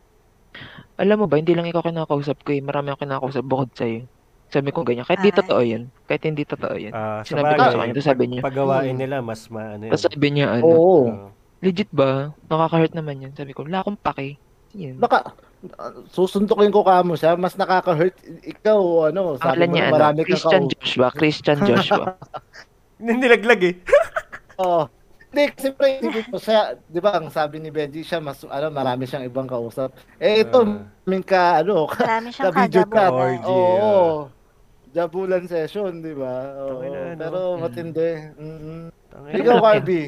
alam mo ba, hindi lang ikaw kinakausap ko eh, marami akong kinakausap bukod sa'yo. Sabi ko ganyan. Kahit di Ay. totoo yun. Kahit hindi totoo yun. Ah, sa Sinabi ko bagay, sa kanya, tapos sabi niya, paggawain Hmm. nila, mas maano yun. tapos sabi niya, ano, Oo. Oo. legit ba? Nakaka-hurt naman yun. Sabi ko, wala akong pake. Yun. Baka uh, susuntukin ko kamo siya, mas nakaka-hurt ikaw ano, sabi alam mo niya, na ano, marami kang Christian kau- Joshua. Christian Joshua. Nilaglag eh. Oo. Hindi, kasi pre, isipin mo siya, di ba, ang sabi ni Benji siya, mas, ano, marami siyang ibang kausap. Eh, ito, Ah. maraming ka, ano, ka, Marami siyang ka-video chat. Orgy, kadabulan. Oo. Jabulan session, di ba? Oo. Tangina, ano? Pero Mm. matindi. Mm. Tangina. Ikaw. Carby.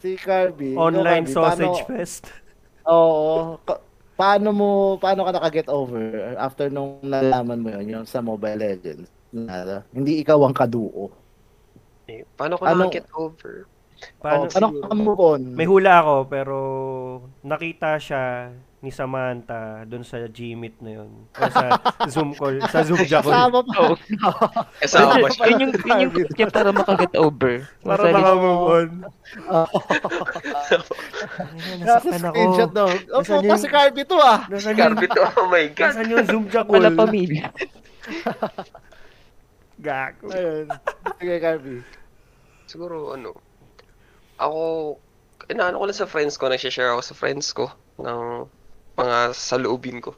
Si Carby. ikaw, Online Carby, sausage paano- fest. Oo. Ka- paano mo, paano ka nakaget over after nung nalaman mo yun, yung sa Mobile Legends? Na, hindi ikaw ang kaduo. Eh, paano ko Ano- na-get over? Paano, oh, paano ka move on? May hula ako, pero nakita siya ni Samantha doon sa Gmeet na yun. O sa Zoom call, sa Zoom call. Kasama pa. Oo. Kasama Yun- siya? yun yung, yun yung niya para makaget over. Para makamove on. Nasa screenshot daw. Oh, Nasaan yung- si Carby to ah. Nasaan yung, Garbito, oh my God. nasaan yung Zoom call? Wala pamilya. Gago. Ayun. Sige, Carby. Siguro, ano, ako, inaano ko lang sa friends ko, nag-share ako sa friends ko ng mga saloobin ko.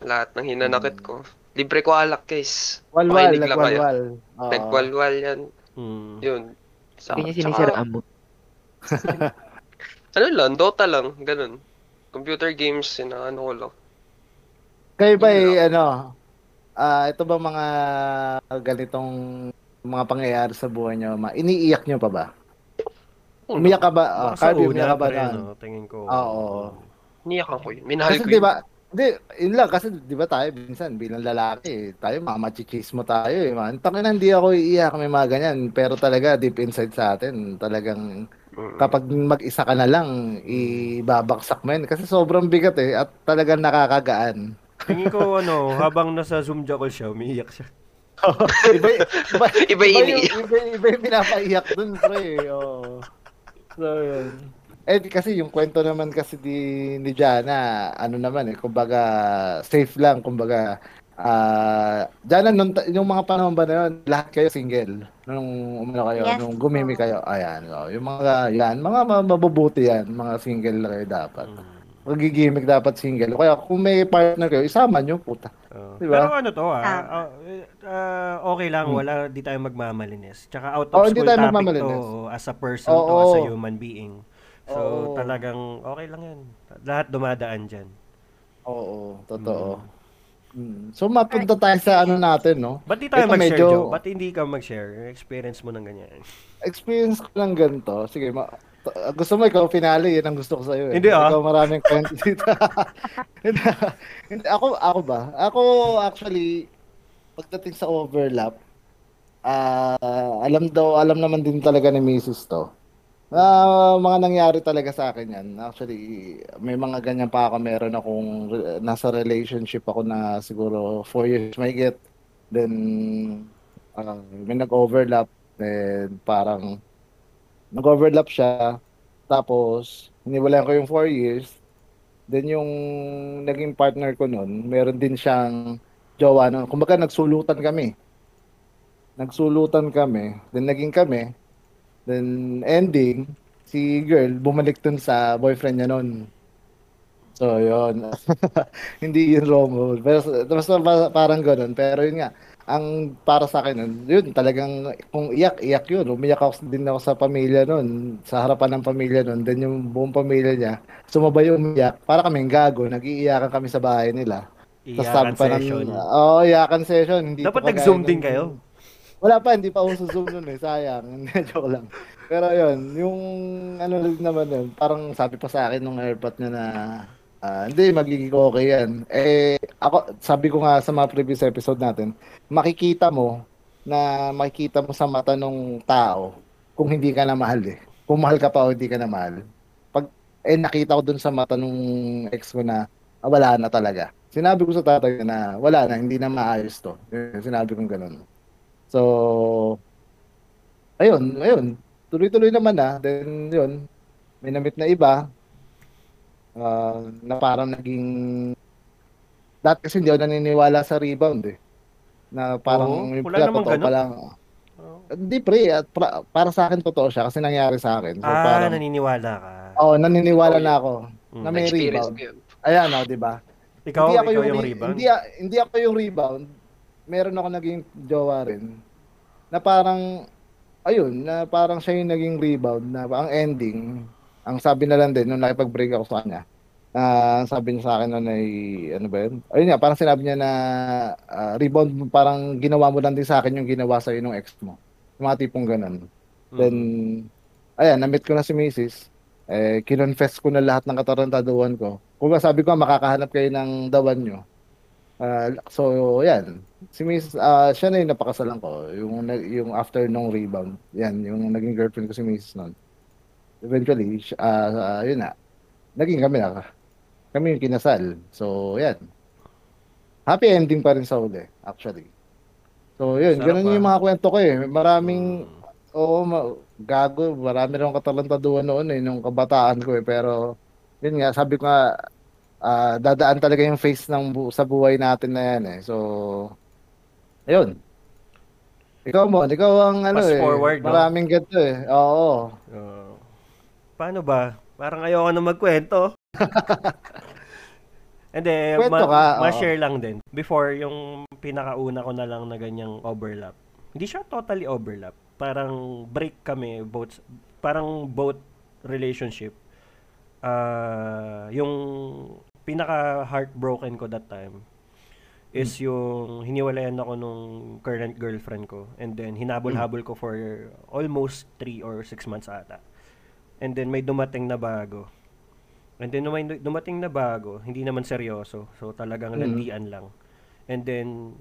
Lahat ng hinanakit ko. Libre ko alak, guys. Walwal, Makinig lang kayo. nagwalwal. Oo. Nagwalwal yan. Hmm. Yun. Sa, Hindi niya tsaka, sinisiraan mo. ano lang, Dota lang, ganun. Computer games, inaano ko lang. Kayo ba Yun eh, ano, ah ito ba mga ganitong mga pangyayari sa buhay nyo, ma- iniiyak nyo pa ba? Umiyak ka ba? Ah, Baka sa Carby, una, umiyak ka ba pre, na? no? Tingin ko. Oo. Niyakan ko yun. Minahal Kasi ko di yun. ba, di, yun lang, kasi di ba tayo, minsan bilang lalaki, tayo mga machichis mo tayo eh, man. Tangin hindi ako iiyak, may mga ganyan, pero talaga deep inside sa atin, talagang Mm. kapag mag-isa ka na lang, ibabaksak mo yun. Kasi sobrang bigat eh, at talagang nakakagaan. Tingin ko, ano, habang nasa Zoom call siya, umiiyak siya. iba, iba, Iba iba, yung yung, iba, iba yung pinapaiyak dun, pre. Oo. So, yun. Eh, di kasi yung kwento naman kasi di, ni Jana, ano naman eh, kumbaga, safe lang, kumbaga, ah Jana, nung, ta- yung mga panahon ba na yun, lahat kayo single? Nung umano kayo, Yes nung gumimi kayo, ayan, oh, yung mga, yan, mga ma- mabubuti yan, mga single kayo dapat. Hmm. Magigimik dapat single. Kaya kung may partner kayo, isama nyo, puta. Oo. Diba? Pero ano to ah, ah, ah, okay lang, Hmm. wala, di tayo magmamalinis. Tsaka out of hindi school tayo topic magmamalinis. to, as a person to, Oo. as a human being. So, Oo. talagang okay lang yan. Lahat dumadaan dyan. Oo, totoo. Mm. So mapunta tayo sa ano natin, no? Ba't di tayo Ito mag-share, medyo- Joe? Ba't hindi ka mag-share? Yung experience mo ng ganyan. Experience ko lang ganito. Sige, ma- t- gusto mo ikaw finale, yan ang gusto ko sa iyo. Eh. Hindi, ah. Ikaw maraming kwento dito. Hindi, hindi, ako ako ba? Ako actually pagdating sa overlap, ah alam daw, alam naman din talaga ni Mrs. to. Na mga nangyari talaga sa akin yan. Actually, may mga ganyan pa ako. Meron akong nasa relationship ako na siguro 4 years may get. Then, ah, may nag-overlap. Then, parang nag-overlap siya. Tapos, hiniwalayan ko yung 4 years. Then, yung naging partner ko nun, meron din siyang jowa. nun. kumbaga, nagsulutan kami. Nagsulutan kami. Then, naging kami. Then, ending, si girl, bumalik dun sa boyfriend niya nun. So, yun. Hindi yun Romo. Pero, basta pa- parang ganun. Pero yun nga, ang para sa akin nun, yun, talagang, kung iyak, iyak yun. Umiyak ako din ako sa pamilya nun, sa harapan ng pamilya nun. Then yung buong pamilya niya, sumabay umiyak. Para kaming gago, nag-iiyakan kami sa bahay nila. Tapos sabi Iyakan pa ng- session. Oo, iyakan session. Hindi Dapat nag-zoom din kayo. Wala pa, hindi pa uso Zoom nun eh. Sayang. Joke lang. Pero yun, yung ano naman yun, parang sabi pa sa akin nung airpot niya na, ah, hindi, magiging okay yan. Eh, ako, sabi ko nga sa mga previous episode natin, makikita mo na makikita mo sa mata ng tao kung hindi ka na mahal eh. Kung mahal ka pa o hindi ka na mahal. Pag, eh, nakita ko dun sa mata nung ex ko na, ah, wala na talaga. Sinabi ko sa tatay na, wala na, hindi na maayos to. Sinabi kong ganun. So, ayun, ayun. Tuloy-tuloy naman na. Then, yun, may namit na iba. ah, na parang naging... Dati kasi hindi ako naniniwala sa rebound eh. Na parang Oo, yung wala namang totoo ganun. pa lang. Oh. Hindi pre, at pra- para sa akin totoo siya kasi nangyari sa akin. So ah, parang, naniniwala ka. oh, naniniwala Oh, na ako Mm. na may experience rebound. yun. Ayan, oh, di ba? Ikaw, hindi ako ikaw yung, yung re- rebound? Hindi, a- hindi ako yung rebound. Meron ako naging jowa rin. Na parang, ayun, na parang siya yung naging rebound na ang ending, ang sabi na lang din nung nakipag-break ako sa kanya, ah sabi niya sa akin noon ay, ano ba yun? Ayun nga, parang sinabi niya na ah, rebound, parang ginawa mo lang din sa akin yung ginawa sa'yo nung ex mo. Yung mga tipong ganun. Then, ayan, na-meet ko na si Mrs. Eh, kinonfess ko na lahat ng katarantaduhan ko. Kung sabi ko, makakahanap kayo ng dawan nyo. Ah, so, yan. Si Mrs. ah, siya na yung napakasalan ko. Yung, yung after nung rebound. Yan, yung naging girlfriend ko si Mrs. noon. Eventually, siya- ah, ah, yun na. Naging kami na. Kami yung kinasal. So, yan. Happy ending pa rin sa uli, actually. So, yun. Sarap, Ganun yung ah. mga kwento ko eh. Maraming Mm. Oo, ma- gago. Marami rin akong katalantaduhan noon eh, nung kabataan ko eh. Pero, yun nga, sabi ko nga, ah, dadaan talaga yung face ng bu- sa buhay natin na yan eh. So, ayun. Ikaw mo, ikaw ang ano Fast eh. forward, no? Maraming ganito eh. Oo. Oo. paano ba? Parang ayoko na magkwento. Hindi, Kwento ma- ka, ma-share lang din. Before, yung pinakauna ko na lang na ganyang overlap. Hindi siya totally overlap. Parang break kami, both, parang both relationship. Ah, yung pinaka heartbroken ko that time is yung hiniwalayan ako nung current girlfriend ko and then hinabol-habol ko for almost 3 or 6 months ata. And then may dumating na bago. And then may dumating na bago, hindi naman seryoso. So talagang Mhm. landian lang. And then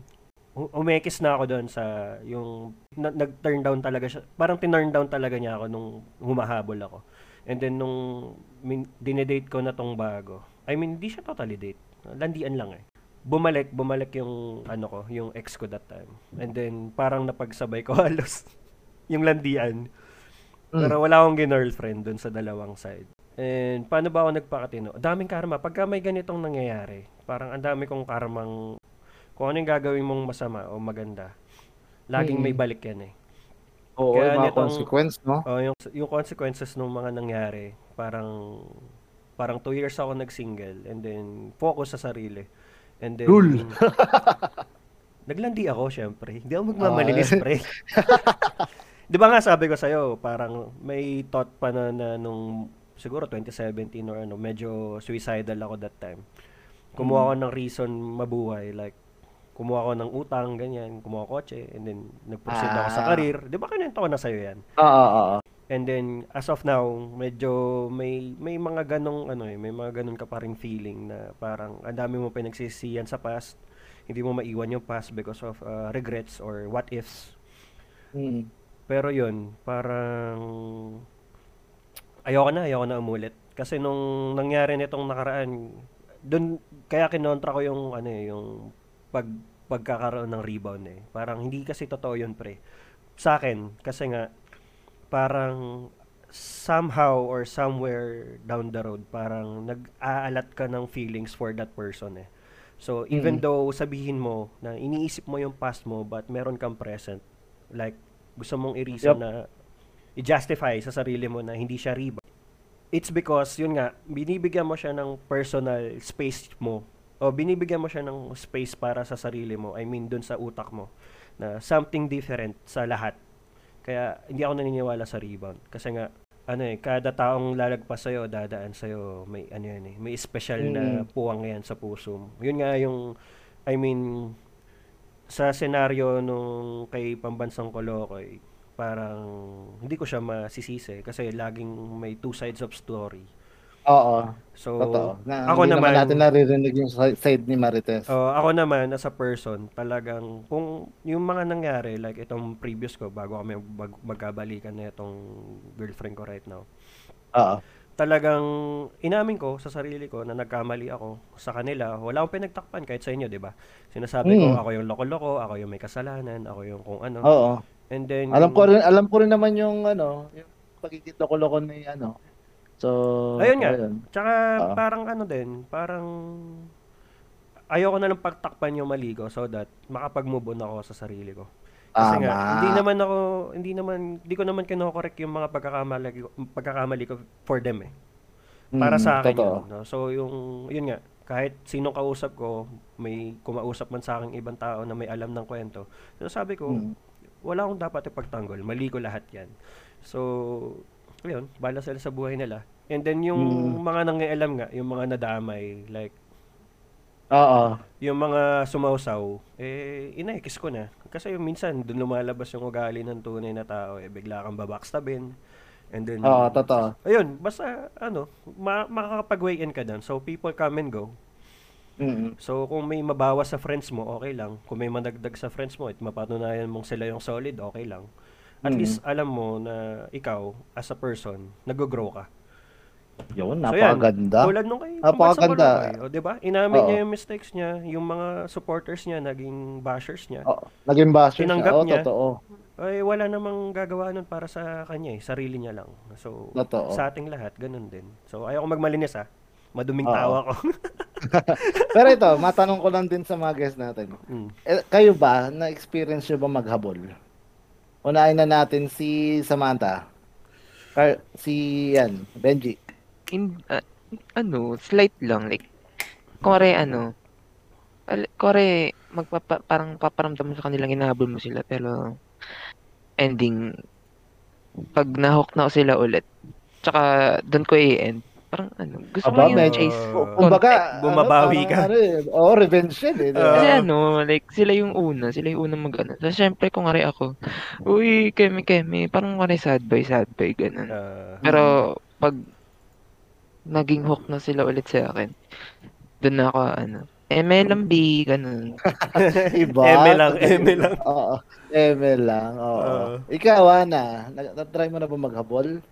umekis na ako doon sa yung na- nag-turn down talaga siya. Parang tinurn down talaga niya ako nung humahabol ako. And then nung min, dinedate ko na tong bago. I mean, di siya totally date. Landian lang eh. Bumalik, bumalik yung ano ko, yung ex ko that time. And then parang napagsabay ko halos yung landian. Mm. Pero wala akong girlfriend dun sa dalawang side. And paano ba ako nagpakatino? Daming karma. Pagka may ganitong nangyayari, parang ang dami kong karmang kung ano yung gagawin mong masama o maganda. Laging may Mm. balik yan eh. Oo, Kaya yung mga nitong- consequence, no? Oh, yung yung consequences ng mga nangyari, parang parang two years ako nag-single and then focus sa sarili. And then Lul. Naglandi ako, syempre. Hindi ako magmamalinis, Ah. pre. Di ba nga sabi ko sa'yo, parang may thought pa na, na nung siguro 2017 or ano, medyo suicidal ako that time. Kumuha ako ng reason mabuhay, like kumuha ako ng utang, ganyan, kumuha kotse, and then nag-proceed ako sa Ah. career. Di ba kinento ko na sa'yo yan? Oo, oo, oo. And then as of now, medyo may may mga ganong ano eh, may mga ganon ka pa ring feeling na parang ang dami mo pinagsisiyan sa past. Hindi mo maiwan yung past because of uh, regrets or what ifs. Mm. Pero yun, parang ayoko na, ayoko na umulit. Kasi nung nangyari nitong nakaraan, dun kaya kinontra ko yung ano eh, yung pag pagkakaroon ng rebound eh. Parang hindi kasi totoo yun, pre. Sa akin, kasi nga parang somehow or somewhere down the road, parang nag-aalat ka ng feelings for that person eh. So, even Mm. though sabihin mo na iniisip mo yung past mo, but meron kang present, like, gusto mong i-reason Yup. na i-justify sa sarili mo na hindi siya rebound. It's because, yun nga, binibigyan mo siya ng personal space mo o binibigyan mo siya ng space para sa sarili mo, I mean, dun sa utak mo, na something different sa lahat. Kaya, hindi ako naniniwala sa rebound. Kasi nga, ano eh, kada taong lalagpas sa'yo, dadaan sa'yo, may ano yan eh, may special na Mm. puwang yan sa puso mo. Yun nga yung, I mean, sa senaryo nung kay Pambansang Kolokoy, parang hindi ko siya masisisi kasi laging may two sides of story. Oo, So, totoo. Na, ako hindi naman naman- natin naririnig yung si- side ni Marites. Oh, ako naman as a person, talagang kung yung mga nangyari like itong previous ko bago kami mag- magkabalikan na itong girlfriend ko right now. Oo. Talagang inamin ko sa sarili ko na nagkamali ako sa kanila. Wala akong pinagtakpan kahit sa inyo, 'di ba? Sinasabi ko Mm. ako yung loko-loko, ako yung may kasalanan, ako yung kung ano. Oo. And then Alam ko rin, alam ko rin naman yung ano, yung pagiging loko-loko ni ano. So, Ayun nga. ayun. Tsaka Oo. parang ano din, parang ayoko na lang pagtakpan yung mali ko so that makapag-move on ako sa sarili ko. Kasi nga, Tama. hindi naman ako, hindi naman, hindi ko naman kinokorek yung mga pagkakamali, ko- pagkakamali ko for them eh. Para Mm, sa akin totoo. yun. No? So, yung, yun nga, kahit sinong kausap ko, may kumausap man sa akin ibang tao na may alam ng kwento. So, sabi ko, Mm. wala akong dapat ipagtanggol. Mali ko lahat yan. So, yun, bala sila sa buhay nila. And then, yung Mm. mga nangialam nga, yung mga nadamay, like, Oo. yung mga sumausaw, eh, inaikis ko na. Kasi yung minsan, dun lumalabas yung ugali ng tunay na tao, eh, bigla kang babackstabin. And then, Oo, totoo. ayun, basta, ano, ma- makakapag-weigh in ka dun. So, people come and go. Mm. So, kung may mabawas sa friends mo, okay lang. Kung may managdag sa friends mo at mapatunayan mong sila yung solid, okay lang. At Mm. least, alam mo na ikaw, as a person, nag-grow ka. Yun, So, yan. napakaganda. Tulad nung kay Napakaganda. Pambansang Kulokoy, o, di ba? Inamin Oo. niya yung mistakes niya, yung mga supporters niya, naging bashers niya. Oo, naging basher siya. Tinanggap Oo, niya. totoo. Ay, wala namang gagawa nun para sa kanya eh. Sarili niya lang. So, Totoo. sa ating lahat, ganun din. So, ayaw ko magmalinis ah. Maduming Oo. tawa ko. Pero ito, matanong ko lang din sa mga guests natin. Mm. Eh, kayo ba, na-experience nyo ba maghabol? Unahin na natin si Samantha. Car- si, yan, Benji. In, ah, ano, slight lang. Like, kore, ano, al- kore, magpapa, parang paparamdam sa kanilang inahabol mo sila, pero, ending, pag nahook na sila ulit, tsaka, doon ko i-end. Parang, ano, gusto ko Aba, lang yung medyo- chase. Uh, Kumbaga, bumabawi ano, ka. Ano, eh, oh, revenge yun eh. ba? Kasi ano, like, sila yung una, sila yung unang mag-ano. So, syempre, kung ngari ako, uy, kemi, kemi, parang ngari sad boy, sad boy, ganun. Ah, Pero, pag naging hook na sila ulit sa akin, doon na ako, ano, MLMB, ganun. Iba. Eme lang, eme lang. Oo. Eme lang, oo. Oo. Ikaw, Ana, nag- na-try mo na ba maghabol?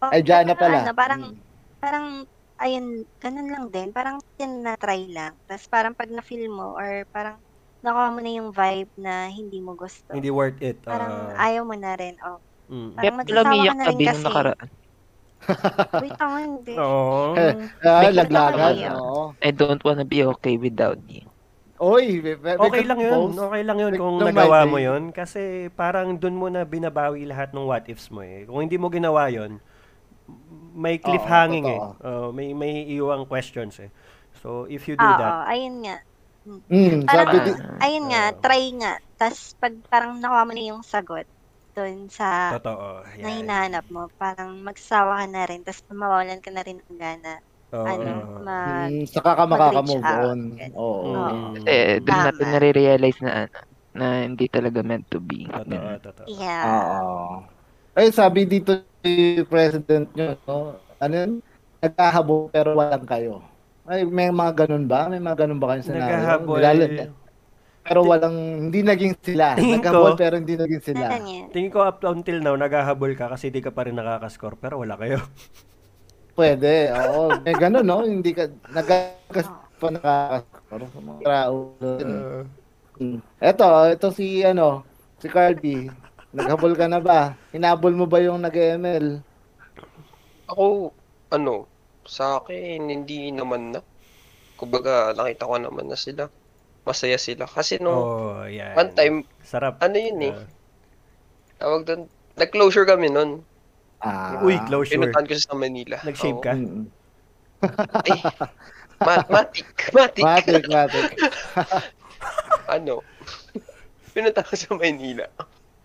Oh, Ay, dyan na pero pala. Ano, parang, Mm. parang, ayun, ganun lang din. Parang yun na-try lang. Tapos parang pag na-feel mo or parang nakuha mo na yung vibe na hindi mo gusto. hindi worth it. Parang Ah, ayaw mo na rin. Oh. mm. Parang umiyak ka na rin kasi. nakaraan. Wait, tama, hindi. Oo. Eh. Ah, laglagan. Oo. I don't wanna be okay without you. Oy, Okay lang yun. post. Okay lang yun kung no nagawa mo eh. yun. Kasi parang dun mo na binabawi lahat ng what ifs mo eh. Kung hindi mo ginawa yun, may cliffhanging eh. totoo. Oh, may may iwang questions eh. So if you do Oo, that, ayun nga. Mm, Parang, sabi di, ayun nga, Oo. try nga. Tapos pag parang nakuha mo na yung sagot dun sa totoo. na Yan. hinahanap mo, parang magsawa ka na rin, tapos mawawalan ka na rin ng gana. Oo. ano, mag... mm, saka ka makaka-move mag-reach out. on. Oo. Mm. Kasi doon Tama. natin nare-realize na ano, na hindi talaga meant to be. Totoo, totoo. Yeah. Oo. Ay, sabi dito President nyo, no? ano yun? Nagkahabol pero walang kayo. Ay, may mga ganun ba? May mga ganun ba kayo scenario? Naghahabol. Nilala- pero walang, hindi naging sila. Tingin Naghabol ko- pero hindi naging sila. Tingin ko up until now, naghahabol ka kasi di ka pa rin nakakascore pero wala kayo. Pwede, oo. May ganun, no? Hindi ka, nagkas pa nakakascore. Mga. Mm. Eto, ito si, ano, si Cardi. Naghabol ka na ba? Hinabol mo ba yung nag-ML? Ako, ano, sa akin, hindi naman na. Kumbaga, nakita ko naman na sila. Masaya sila. Kasi no, Oh, yan. one time, Sarap. ano yun eh, Ah. tawag doon, nag-closure kami nun. Ah. Uy, closure. Pinuntahan ko sa Manila. Nag-shave Oo. ka? Mm. Ay, mat matik, matik. Matik, matik. ano, pinunta ko sa Manila.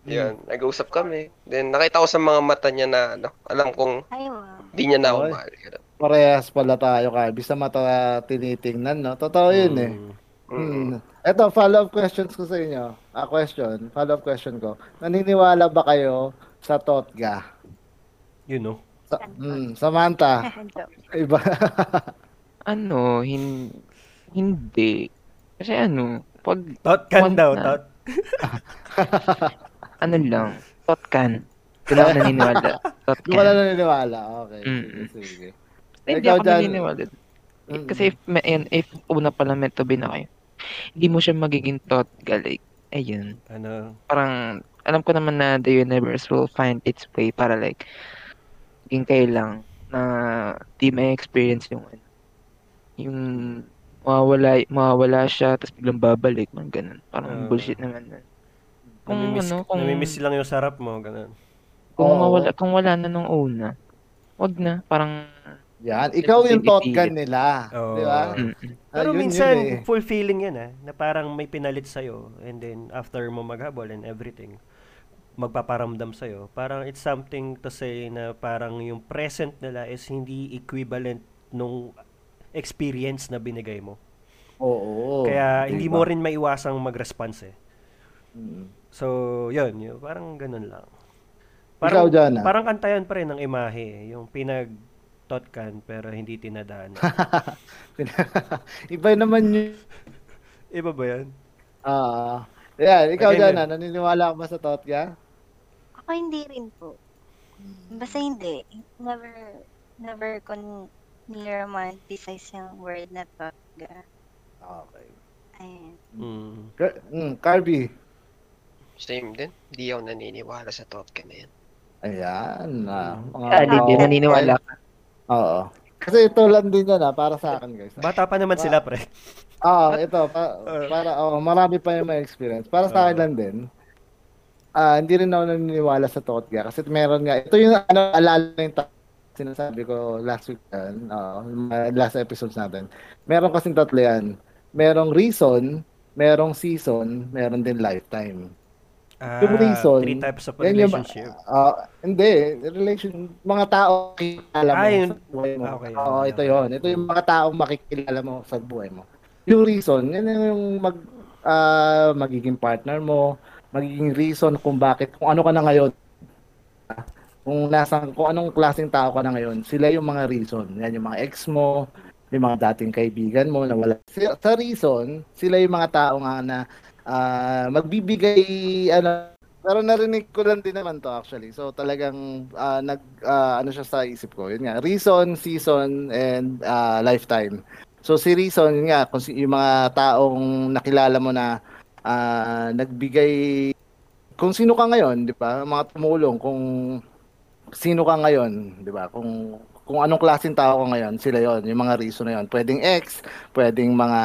Yan, nag-usap kami. Then, nakita ko sa mga mata niya na, ano, alam kong Ay, wow. di niya na ako mahal. Parehas pala tayo, Cardi. Sa mata tinitingnan, no? Totoo yun, eh. Mm. Mm. Hmm. Ito, follow-up questions ko sa inyo. Ah, question. Follow-up question ko. Naniniwala ba kayo sa Totga? You know. Sa, hmm, Samantha, iba. Ano, hin hindi. Kasi ano, pag Tot kan Wag daw, tot. Ano lang, totkan. Doon ako naniniwala. Totkan. wala naniniwala. Okay. Mm. Sige. Hindi ako dyan. naniniwala. Mm. Kasi if, yan, if una pala meant to be na kayo, hindi mo siya magiging totga. Like, ayun. Ano, Parang, alam ko naman na the universe will find its way para like, maging kayo lang na di may experience yung ano, yung mawawala, mawawala siya, tapos biglang babalik, man ganun. Parang Oo. bullshit naman nun. Kung Namimiss, ano, kung, namimiss lang yung sarap mo, ganun. kung Oo. mawala, kung wala na nung una, wag na, parang, Yan, ikaw yung Hindi totgan pipilit. nila. Oo. Di ba? mm, Ah, Pero yun, minsan, yun eh. fulfilling yan ah, na parang may pinalit sa'yo, and then after mo maghabol and everything, magpaparamdam sa'yo. Parang it's something to say na parang yung present nila is hindi equivalent nung experience na binigay mo. Oo. Kaya hindi mo rin maiwasang mag-response eh. Mm. So, yun, yun parang ganun lang. Ikaw, Jana? Parang kantayan pa rin ng imahe, yung pinag totkan pero hindi tinadaan. Iba naman yun. Iba ba yan? Ah, yan, ikaw Again, Jana, naniniwala ka ba sa Totga? Ako hindi rin po. Basta hindi. Never, never ko ni-romanticize yung word na totga. Okay. Ayun. Mm. Car- mm, Carby. Same din. Hindi ako naniniwala sa Totga na yan. Ayan. Ah, mga, ah, hindi, mga- naniniwala ka. Oo. Kasi ito lang din yan ah, para sa akin guys. Bata pa naman sila, pre. Ah, ito pa, para oh, marami pa yung may experience. Para sa akin lang din. Ah, hindi rin ako naniniwala sa Totga kasi meron nga ito yung ano alala yung ta- sinasabi ko last week yan, ah, mga last episodes natin. Meron kasing tatlo yan. Merong reason, merong season, meron din lifetime. Ah, Yung reason, three types of Yan yung, relationship. ah, hindi, relation, mga tao makikilala mo Ah, yun. sa buhay mo. Okay, Oo, okay, ito yon. Ito yung mga tao makikilala mo sa buhay mo. Yung reason, yan yung mag, ah, magiging partner mo, magiging reason kung bakit, kung ano ka na ngayon. Kung nasang, kung anong klaseng tao ka na ngayon, sila yung mga reason. Yan yung mga ex mo, yung mga dating kaibigan mo na wala. Sa reason, sila yung mga tao nga na ah, magbibigay ano pero narinig ko lang din naman to actually. So talagang ah, nag ah, ano siya sa isip ko. Yun nga, reason, season and ah, lifetime. So si reason yun nga kung yung mga taong nakilala mo na ah, nagbigay kung sino ka ngayon, 'di ba? Mga tumulong kung sino ka ngayon, 'di ba? Kung kung anong klaseng tao ka ngayon, sila 'yon, yung mga reason na 'yon. Pwedeng ex, pwedeng mga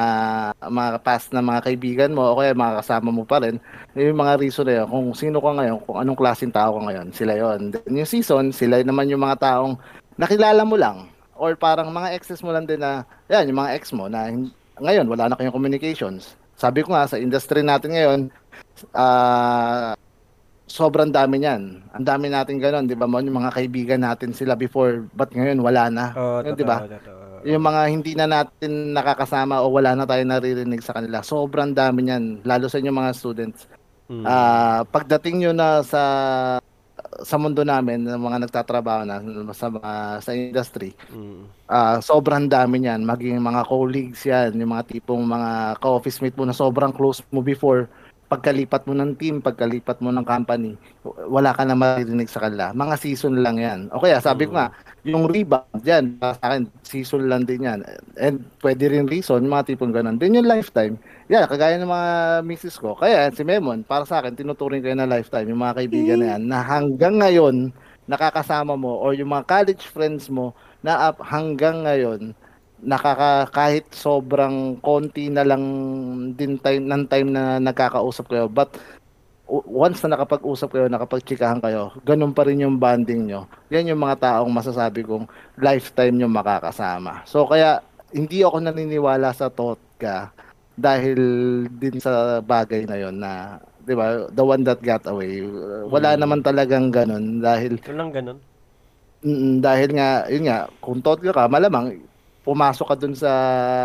mga past na mga kaibigan mo o kaya mga kasama mo pa rin. Yung mga reason na 'yon, kung sino ka ngayon, kung anong klaseng tao ka ngayon, sila 'yon. Then yung season, sila naman yung mga taong nakilala mo lang or parang mga exes mo lang din na yan, yung mga ex mo na ngayon wala na kayong communications. Sabi ko nga sa industry natin ngayon, ah sobrang dami niyan. Ang dami natin gano'n, 'di ba? Mo yung mga kaibigan natin sila before, but ngayon wala na. Totoo, 'di ba? Yung mga hindi na natin nakakasama o wala na tayo naririnig sa kanila. Sobrang dami niyan, lalo sa inyo mga students. Mm. Ah, pagdating nyo na sa sa mundo namin ng mga nagtatrabaho na sa mga sa industry, Mm. ah sobrang dami niyan, maging mga colleagues 'yan, yung mga tipong mga ka-office mate mo na sobrang close mo before pagkalipat mo ng team, pagkalipat mo ng company, wala ka na maririnig sa kanila. Mga season lang 'yan. O kaya sabi ko nga, yung rebound diyan, sa akin season lang din 'yan. And pwede rin reason, mga tipong ganun. Then yung lifetime, yeah, kagaya ng mga misis ko. Kaya si Memon, para sa akin, tinuturing ko yun na lifetime, yung mga kaibigan na yan, na hanggang ngayon, nakakasama mo, or yung mga college friends mo, na up hanggang ngayon, nakaka kahit sobrang konti na lang din time ng time na nagkakausap kayo but once na nakapag-usap kayo, nakapagtsikahan kayo, ganun pa rin yung bonding nyo. Yan yung mga taong masasabi kong lifetime nyo makakasama. So kaya hindi ako naniniwala sa Totka dahil din sa bagay na yon na 'di ba the one that got away wala Mm. naman talagang ganun dahil Walang ganun. Mm, dahil nga, yun nga, kung totga ka, malamang pumasok ka dun sa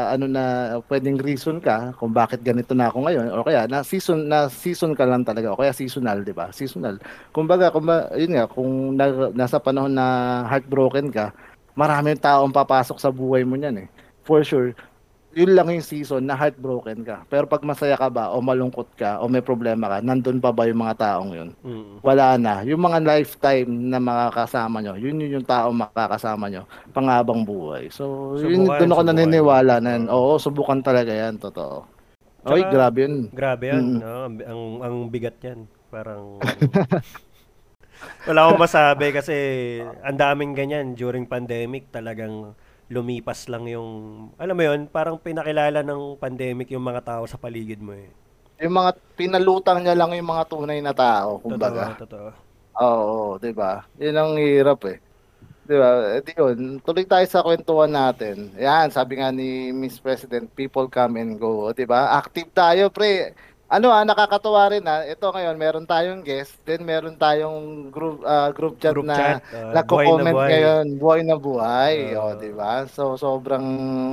ano na pwedeng reason ka kung bakit ganito na ako ngayon o kaya na season na season ka lang talaga o kaya seasonal, 'di ba? Seasonal. Kumbaga, kung yun nga, kung na, nasa panahon na heartbroken ka, maraming taong papasok sa buhay mo niyan eh. For sure. Yun lang yung season na heartbroken ka. Pero pag masaya ka ba o malungkot ka o may problema ka, nandun pa ba yung mga taong yun? Mm. wala na. Yung mga lifetime na makakasama nyo, yun yun yung tao makakasama nyo, pangabang buhay. So, yun Subukan, doon ako subukan. naniniwala na yun. Oo, subukan talaga yan, totoo. Oy, grabe yun. Grabe yan, Mm. no? Ang, ang, ang bigat yan. Parang... Wala akong masabi kasi ang daming ganyan during pandemic talagang lumipas lang yung, alam mo yun, parang pinakilala ng pandemic yung mga tao sa paligid mo eh. Yung mga pinalutang niya lang yung mga tunay na tao, kumbaga. Totoo, totoo. Oo, 'di ba? 'Yun ang hirap eh. 'Di ba? Eh, di yun, tuloy tayo sa kwentuhan natin. Yan, sabi nga ni Miss President, people come and go, 'di ba? Active tayo, pre. Ano ah, nakakatuwa rin ah. Ito ngayon, meron tayong guest, then meron tayong group ah, group chat Group na chat, uh, nagko-comment ngayon, buhay na buhay, Oo. oh, 'di ba? So sobrang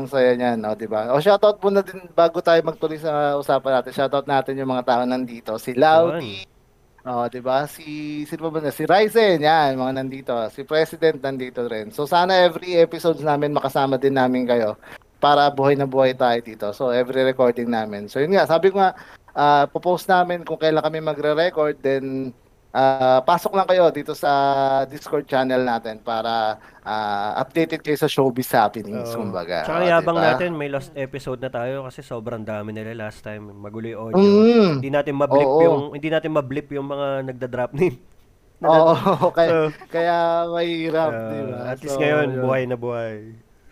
saya niyan, oh, 'di ba? O shoutout muna din bago tayo magtuloy sa usapan natin. Shoutout natin yung mga tao nandito. Si Laudi, Oh, 'di ba? Si sino ba ba? na? Si Ryzen, yan, mga nandito. Si President nandito rin. So sana every episodes namin makasama din namin kayo para buhay na buhay tayo dito. So every recording namin. So yun nga, sabi ko nga ah, popost namin kung kailan kami magre-record then ah, pasok lang kayo dito sa Discord channel natin para ah, updated kayo sa showbiz happenings, Oo. kumbaga. Tsaka Oh, yabang diba? natin, may lost episode na tayo kasi sobrang dami nila last time. Magulo yung audio. Mm. Hindi natin ma-blip Oo. yung hindi natin ma-blip yung mga nagda-drop name. Oo, kaya, So, kaya mahirap, uh, 'di ba? At least So, ngayon, buhay na buhay.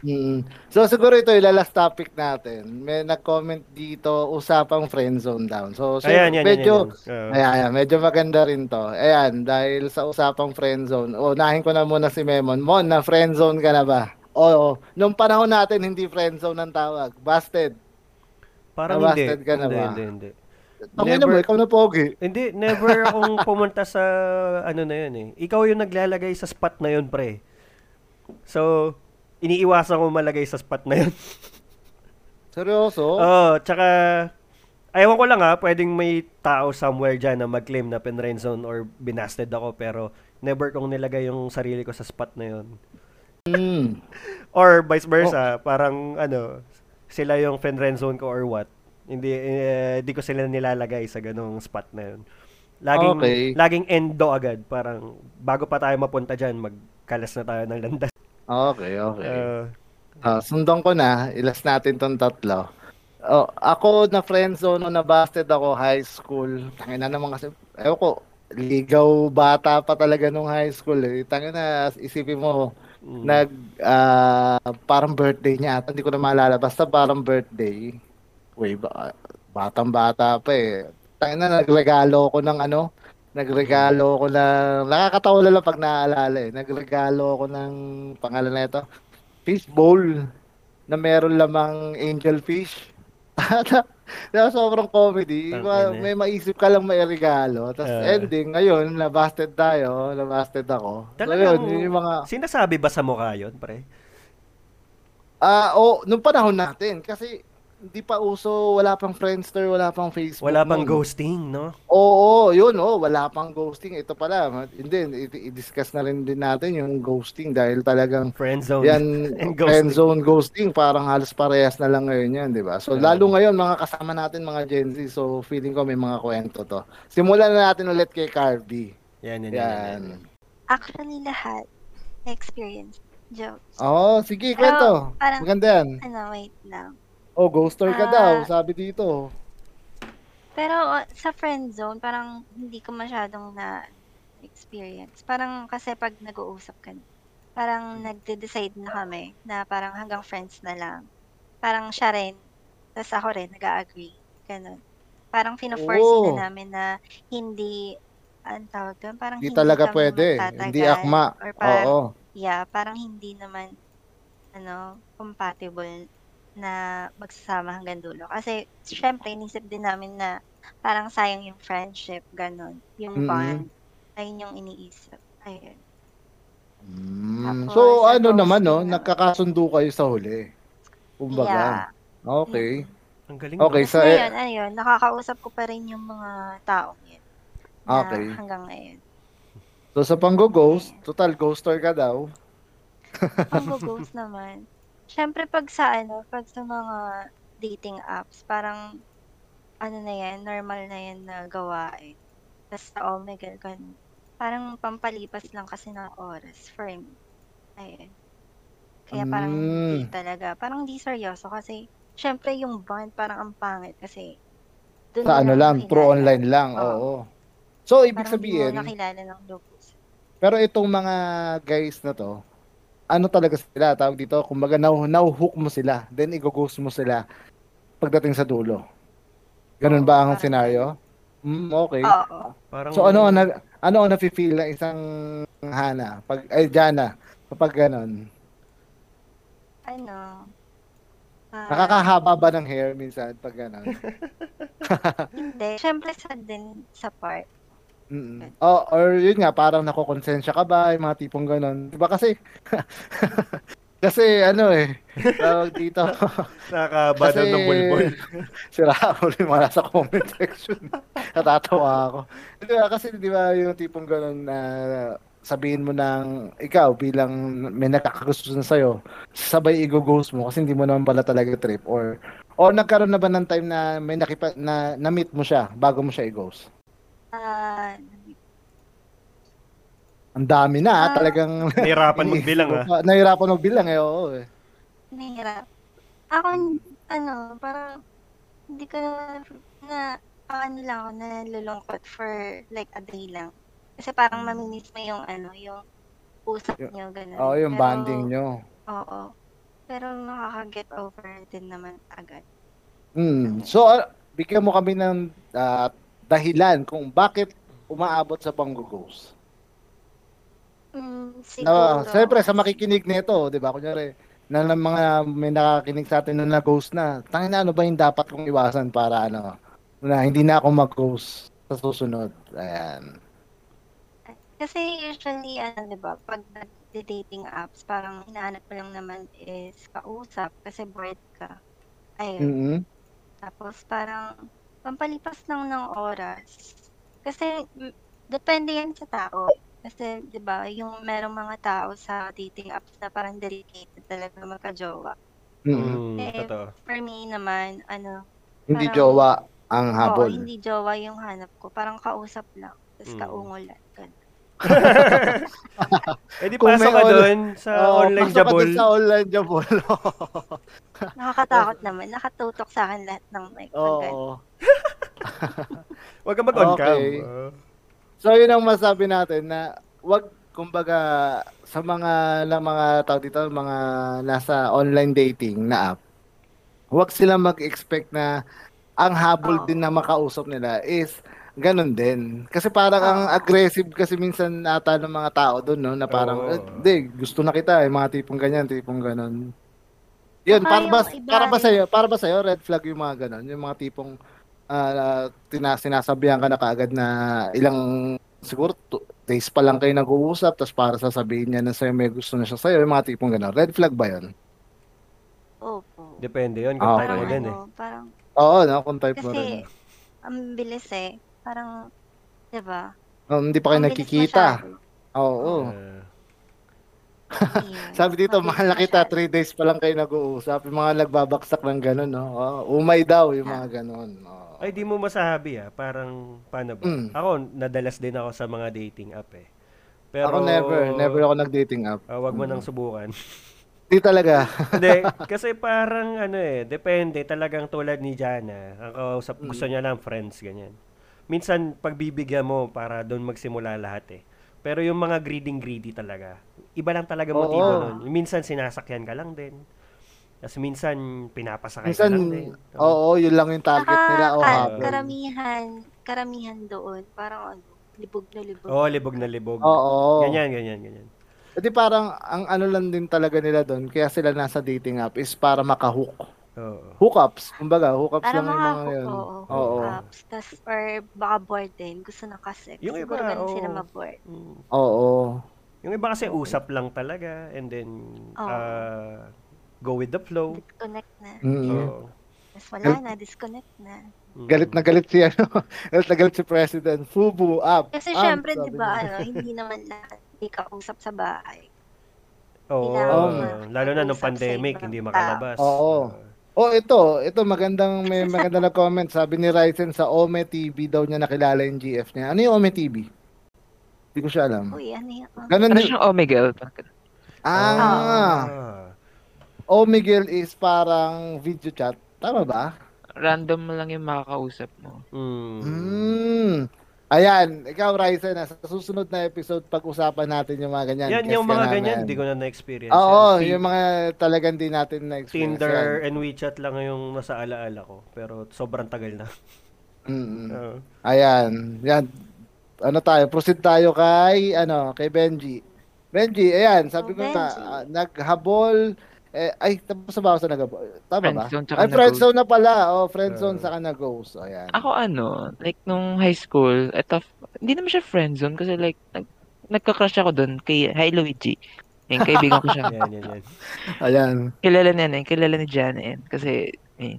Mm. So siguro ito yung last topic natin. May nag-comment dito usapang friend zone down. So, so Ayan, yan, yan, medyo yan, yan. Oo. Ayan, ayan, medyo maganda rin to. Ayan, dahil sa usapang friend zone. Unahin ko na muna si Memon. Mon, na friend zone ka na ba? Oo. Nung panahon natin, hindi friend zone ang tawag. Busted. Parang hindi. Nabasted ka na hindi, ba? hindi, hindi. Tangin na mo, Never- ikaw na pogi. Hindi, never akong pumunta sa ano na yun eh. Ikaw yung naglalagay sa spot na yun, pre. So, iniiwasan ko malagay sa spot na yun. Seryoso? Oo, tsaka, ayaw ko lang ha, pwedeng may tao somewhere dyan na mag-claim na pinrenzone or binasted ako, pero never kong nilagay yung sarili ko sa spot na yun. Mm. Or vice versa, parang ano, sila yung pinrenzone ko or what. Hindi, eh, di ko sila nilalagay sa ganong spot na yun. Laging, Okay. laging endo agad. Parang, bago pa tayo mapunta dyan, magkalas na tayo ng landas. Okay, okay. Uh, Ah, sundan ko na, ilas natin tong tatlo. Oh, ako na friend zone, na busted ako high school. Tangina naman kasi, ewan ko, ligaw bata pa talaga nung high school eh. Tangina, isipin mo, mm, nag, ah, parang birthday niya ata, hindi ko na maalala, basta parang birthday. Uy, ba, batang bata pa eh. Tangina, nagregalo ko ng ano, nagregalo ko ng, nakakatawa lang pag naaalala eh. Nagregalo ko ng, pangalan na ito, fish bowl na meron lamang angel fish. Diba, sobrang comedy. Tangina. May maisip ka lang may regalo. Tapos Ah. ending, ngayon, nabasted tayo. Nabasted ako. So Talagang- yun, yun yung mga... sinasabi ba sa mukha yun, pre? Ah, oh, nung panahon natin. Kasi hindi pa uso, wala pang Friendster, wala pang Facebook. Wala pang noon. ghosting, no? Oo, yun, oh, wala pang ghosting. Ito pala, hindi, i-discuss na rin din natin yung ghosting dahil talagang Friend zone. Yan, And friend ghosting. zone ghosting, parang halos parehas na lang ngayon yan, di ba? So, Yeah. lalo ngayon, mga kasama natin, mga Gen Z, so feeling ko may mga kwento to. Simulan na natin ulit kay Carby. Yan, yan, yan. yan. Actually, lahat. Experience. Joke. Oo, oh, sige, Pero, kwento. parang- Maganda yan. Ano, wait lang. Oh, ghoster ka Ah. daw, sabi dito. Pero uh, sa friend zone, parang hindi ko masyadong na experience. Parang kasi pag nag-uusap ka, parang nagde-decide na kami na parang hanggang friends na lang. Parang siya rin, tapos ako rin, nag-agree. Ganun. Parang fino-force Oo. na namin na hindi, ang tawag doon, parang Hindi hindi, talaga kami pwede. magtatagal. Hindi akma. Or parang, Oo. yeah, parang hindi naman, ano, compatible na magsasama hanggang dulo. Kasi, syempre, inisip din namin na parang sayang yung friendship, ganun. Yung bond. Ayun yung iniisip. Ayun. Mm. Tapos, So, sa ano naman, no? ghosting na- Nagkakasundo kayo sa huli. Kumbaga. Yeah. Okay. Ang galing, Okay, sa... Ngayon, ayun, nakakausap ko pa rin yung mga taong yun. Okay. hanggang ngayon. So, sa panggo-ghost, total ghoster ka daw. Ang ghost naman. Syempre, pag sa ano, pag sa mga dating apps, parang, ano na yan, normal na yan na gawain. Tapos sa Omegle, ganun. Parang pampalipas lang kasi ng oras for me. Ayun. Kaya parang hindi Mm. talaga. Parang di seryoso kasi, syempre yung bond parang ang pangit kasi dun Sa mo ano lang, nakilala. pro online lang. Oo. Oo. So, ibig Parang di sabihin, mo nakilala ng lubos. pero itong mga guys na to, ano talaga sila, tawag dito, kumbaga now, now hook mo sila, then i-ghost mo sila pagdating sa dulo. Ganun ba ang Parang scenario? Mm, okay. Oo. Parang, So ano ang na, ano ang nafe-feel ng isang Hana pag ay Jana kapag ganun? Ano? ah, Nakakahaba ba ng hair minsan pag ganun? Hindi. Siyempre sad din sa part. Mm. Oh, or yun nga parang nakokonsensya ka ba, yung mga tipong ganun. 'Di ba kasi kasi ano eh, tawag dito. nakakaba daw ng bulbul. Sira ako yung mga nasa comment section. Natatawa ako. Di ba, kasi di ba yung tipong ganun na sabihin mo ng ikaw bilang may nakakagusto na sa'yo, sabay i-ghost mo kasi hindi mo naman pala talaga trip or or nagkaroon na ba ng time na may nakipa, na na-meet mo siya bago mo siya i-ghost? Ah, Ang dami na, ah, Ah. talagang Nahirapan magbilang ah. Ah, Nahirapan magbilang eh, oo eh. nahirap. Ako, ano, parang, hindi ko na, na ano lang ako, nalulungkot for like a day lang. Kasi parang mamimiss mo yung ano, yung usap nyo, gano'n. Oo, yung Pero- bonding nyo. Oo. Pero makaka-get over din naman agad. Mm. So, ah, bigyan mo kami ng ah, dahilan kung bakit umaabot sa pang-ghost. Mm, siguro. siyempre, sa makikinig nito, di ba? Kunyari, na, na mga may nakakinig sa atin na na-ghost na, tangin na ano ba yung dapat kong iwasan para ano, na hindi na ako mag-ghost sa susunod. Ayan. Kasi usually, ano, di ba, pag nag-dating apps, parang hinahanap mo lang naman is kausap kasi bored ka. Ayun. mm Tapos parang pampalipas lang ng oras. Kasi depende yan sa tao. Kasi 'di ba, yung merong mga tao sa dating apps na parang dedicated talaga magka-jowa. mm Mm, Eh, totoo. For me naman, ano, Hindi Parang- jowa ang oo, habol. hindi jowa yung hanap ko. Parang kausap lang. Tapos Mm. kaungulan. Ganun. Eh di Kung pasok ka on- doon sa Oo, online pasok ka jabol. sa online jabol. Nakakatakot naman. Nakatutok sa akin lahat ng mic. Oo. Huwag ka mag-on cam. Okay. Ah. So yun ang masabi natin na wag kumbaga sa mga na mga tao dito, mga nasa online dating na app. Wag sila mag-expect na ang habol Oo. din na makausap nila is ganun din. Kasi parang ang aggressive kasi minsan ata ng mga tao doon no na parang Oo. eh, "Di, gusto na kita, yung mga tipong ganyan, tipong ganun. Yun, para ba, para ba sa'yo, para ba sa'yo, red flag yung mga ganun, yung mga tipong tina, sinasabihan ka na kaagad na ilang siguro two days pa lang kayo nag-uusap tapos para sasabihin niya na sa'yo may gusto na siya sa'yo, yung mga tipong gano'n. Red flag ba yun? Opo. Depende yun kung Ah, type mo din eh. parang, Oo, no, kung type mo kasi, rin. ang bilis eh. Parang, di ba? Oh, hindi pa kayo nagkikita. masyado. Oo. Ah. Ayun. Sabi dito, Mabilis mahal na kita, masyado. three days pa lang kayo nag-uusap. Yung mga nagbabaksak ng gano'n, no? Oh, umay daw, yung mga gano'n. Oh. Ay, di mo masabi ah. Parang, paano ba? Mm. Ako, nadalas din ako sa mga dating app eh. Pero, Ako never, never ako nag-dating app. Ah, wag mo Mm. nang subukan. Hindi talaga. Hindi, kasi parang ano eh, depende talagang tulad ni Jana. Ang kausap, Mm. gusto niya lang friends, ganyan. Minsan, pagbibigyan mo para doon magsimula lahat eh. Pero yung mga greedy-greedy talaga, iba lang talaga Oo. motibo nun. Minsan, sinasakyan ka lang din. Tapos minsan, pinapasakay Minsan, ka lang din. oo, yun lang yung target Saka, nila. Oh, ka- habol. karamihan, karamihan doon, parang ano, libog na libog. Oo, libog na libog. Oo. Ganyan, ganyan, ganyan. Hindi parang, ang ano lang din talaga nila doon, kaya sila nasa dating app is para makahook. Oo. Hookups, kumbaga, hookups Para lang yung mga mga yun. oo, Oo. hookups. Tas, or baka bored din, gusto na kasi. Yung Siguro iba, ganun sila oo. mabored. Mm. Oo. Yung iba kasi usap lang talaga and then Oo. uh, go with the flow. Disconnect na. Mm. So, Mas wala na, disconnect na. mm. Galit na galit si ano, galit na galit si President. Fubu up. Kasi up, syempre, sabi di ba, niya. ano, hindi naman lahat hindi kausap sa bahay. Oo, Kailangan lalo na nung mag-usap sa pandemic, ibang hindi tao. makalabas. Oo. Oh, ito, ito magandang may maganda na comment. Sabi ni Ryzen sa Ome TV daw niya nakilala yung GF niya. Ano yung Ome TV? Hindi ko siya alam. Uy, ano yun? Ganun Ano din. siyang Omegle? Ah, Ah. Omegle is parang video chat. Tama ba? Random lang yung makakausap mo. Mm. Hmm. Ayan, ikaw Ryzen, sa susunod na episode pag-usapan natin yung mga ganyan. Yan, yung mga namin. ganyan, hindi ko na na-experience. Oo, yan. Yung mga talagang di natin na-experience. Tinder and WeChat lang yung nasa alaala ko. Pero sobrang tagal na. Yan. Mm-mm. Oo. Ayan, yan. Ano tayo, proceed tayo kay, ano, kay Benji. Benji, ayan, sabi Oh, ko na, Benji. ah, naghabol, eh, ay, tapos na ba ako sa naghabol? Tama ba? Friendzone tsaka Ay, friendzone na pala. Oh, friendzone Ah. sa na-ghost. Ayan. Ako ano, like nung high school, eto, hindi naman siya friendzone kasi like, nag, nagka-crush ako doon kay Hi Luigi. Yung kaibigan ko siya. Yan, yan, yan. Ayan. kilala niya na yun, kilala ni yun. Kasi, eh,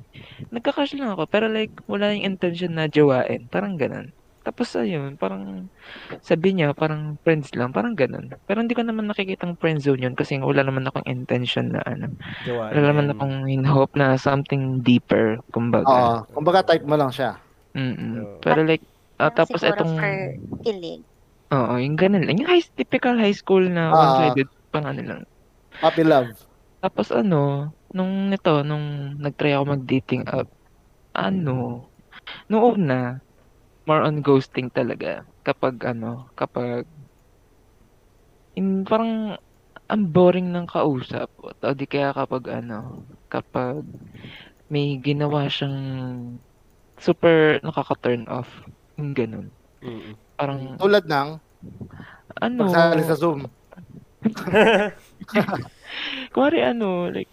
nagka-crush lang ako, pero like, wala yung intention na jawain. Parang ganun. Tapos ayun, parang sabi niya, parang friends lang, parang ganun. Pero hindi ko naman nakikitang friend zone yun kasi wala naman akong intention na ano. Wala naman akong in hope na something deeper, Oo. kumbaga. Kumbaga type mo lang siya. Mm-mm. Oo. Pero like, Parang tapos siguro itong, for kilig. oo, yung ganun lang. Yung high, typical high school na Ah. one-sided, pang ano lang. Puppy love. Tapos ano, nung nito, nung nag-try ako mag-dating app, ano, nung una, more on ghosting talaga. Kapag ano, kapag, in, parang, ang boring ng kausap. O di kaya kapag ano, kapag may ginawa siyang super nakaka-turn off. Yung ganun. Mm-mm. Parang, Tulad ng ano, pagsali sa Zoom. kumari ano, like,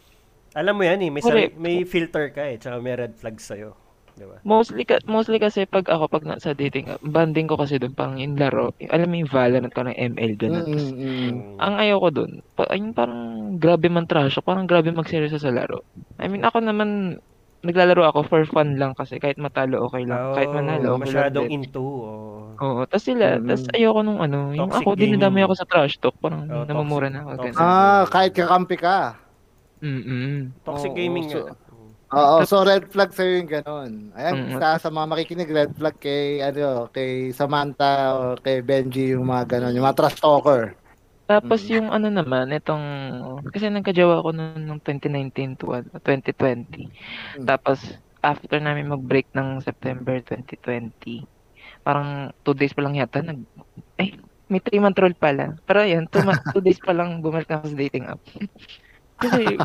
Alam mo yan eh, may, sari- may filter ka eh, tsaka may red flags sa'yo. Di ba? Mostly, ka, mostly kasi pag ako, pag nasa dating banding ko kasi doon, parang yung laro, alam mo yung Valorant ko ng ML, ganun. Mm, mm, mm. ang ayaw ko doon, pa, yung parang grabe man trash, parang grabe magseryoso sa laro. I mean, ako naman, naglalaro ako for fun lang kasi kahit matalo okay lang, kahit manalo okay lang masyadong din. into. Oh. Oo, tas sila, Mm. tas ayoko nung ano, yung Toxic ako dinadamay ako sa trash talk, parang Oh, namumura toxic- na ako. Ah, kahit kakampi ka. Mm-mm. Toxic Oo, gaming so-. Oo, so red flag sa'yo yung ganun. Ayan, Mm. sa, sa mga makikinig, red flag kay, ano, kay Samantha o kay Benji, yung mga ganun, yung mga trash talker. Tapos Mm. yung ano naman, itong, kasi nagkajawa ako noong noong 2019 to ano, 2020. Mm. Tapos, after namin mag-break ng September 2020, parang two days pa lang yata, nag, eh, may three month rule pala. Pero yun, two, two days pa lang bumalik na sa dating app. kasi.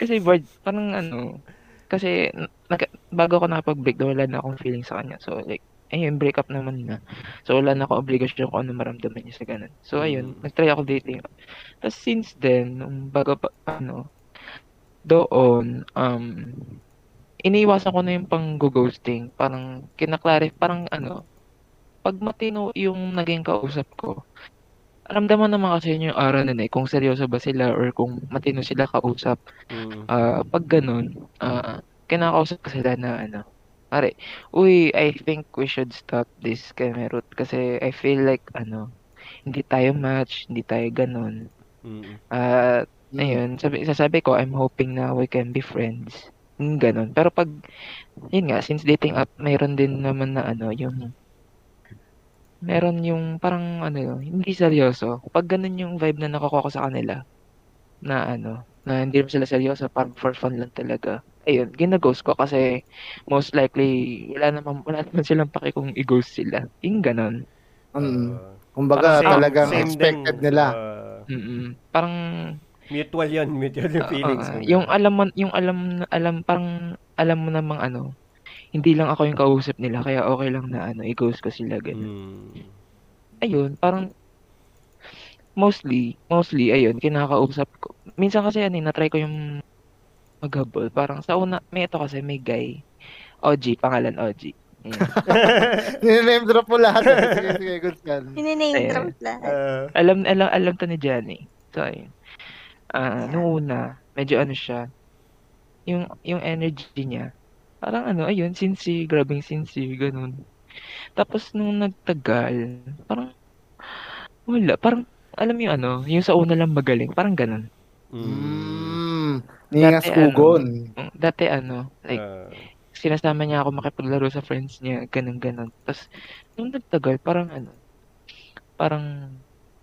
Kasi bored, parang ano, kasi, nag, bago ako nakapag-break, wala na akong feeling sa kanya. So, like, ayun, break up naman na. So, wala na ako obligasyon kung ano maramdaman niya sa ganun. So, ayun, Mm. nag-try ako dating. Tapos, since then, nung bago pa, ano, doon, um, iniiwasan ko na yung pang ghosting Parang, kinaklarif, parang ano, pag matino yung naging kausap ko, ramdaman naman kasi yun yung aura nun eh, kung seryoso ba sila or kung matino sila kausap. Mm. Ah, pag ganun, ah, kinakausap ko sila na ano, pare, uy, I think we should stop this Kemerut kasi I feel like ano, hindi tayo match, hindi tayo ganun. Mm. At Mm. ayun, sabi, sasabi ko, I'm hoping na we can be friends. Ganun. Pero pag, yun nga, since dating app, mayroon din naman na ano, yung, meron yung parang ano, hindi seryoso. Pag ganun yung vibe na nakukuha ko sa kanila, na ano, na hindi naman sila seryoso, parang for fun lang talaga. Ayun, ginaghost ko kasi most likely, wala naman, wala naman silang paki kung i-ghost sila. Yung ganun. Mm. Uh, Kumbaga, same- talagang same expected din, nila. uh, Mm-mm. Parang, mutual yun, mutual yung feelings. ah, yung alam mo, yung alam, alam, parang alam mo namang ano, hindi lang ako yung kausap nila, kaya okay lang na ano, i-ghost ko sila ganun. Mm. Ayun, parang mostly, mostly, ayun, kinakausap ko. Minsan kasi ano, eh, na-try ko yung maghabol. Parang sa una, may ito kasi, may guy. OG, pangalan OG. Ayan. Name drop mo lahat. Sige, sige, good yan. Hininame Ayan. drop lahat. Uh, alam, alam, alam to ni Johnny. So, ayun. Ah, Ayan. nung una, medyo ano siya, yung, yung energy niya, parang ano, ayun, sincere, grabing sincere, ganun. Tapos, nung nagtagal, parang, wala, parang, alam mo yung ano, yung sa una lang magaling, parang ganun. mm. Mm. Ningas kugon. Mm, Dati ano, like, Uh, sinasama niya ako makipaglaro sa friends niya, ganun, ganun. Tapos, nung nagtagal, parang ano, parang,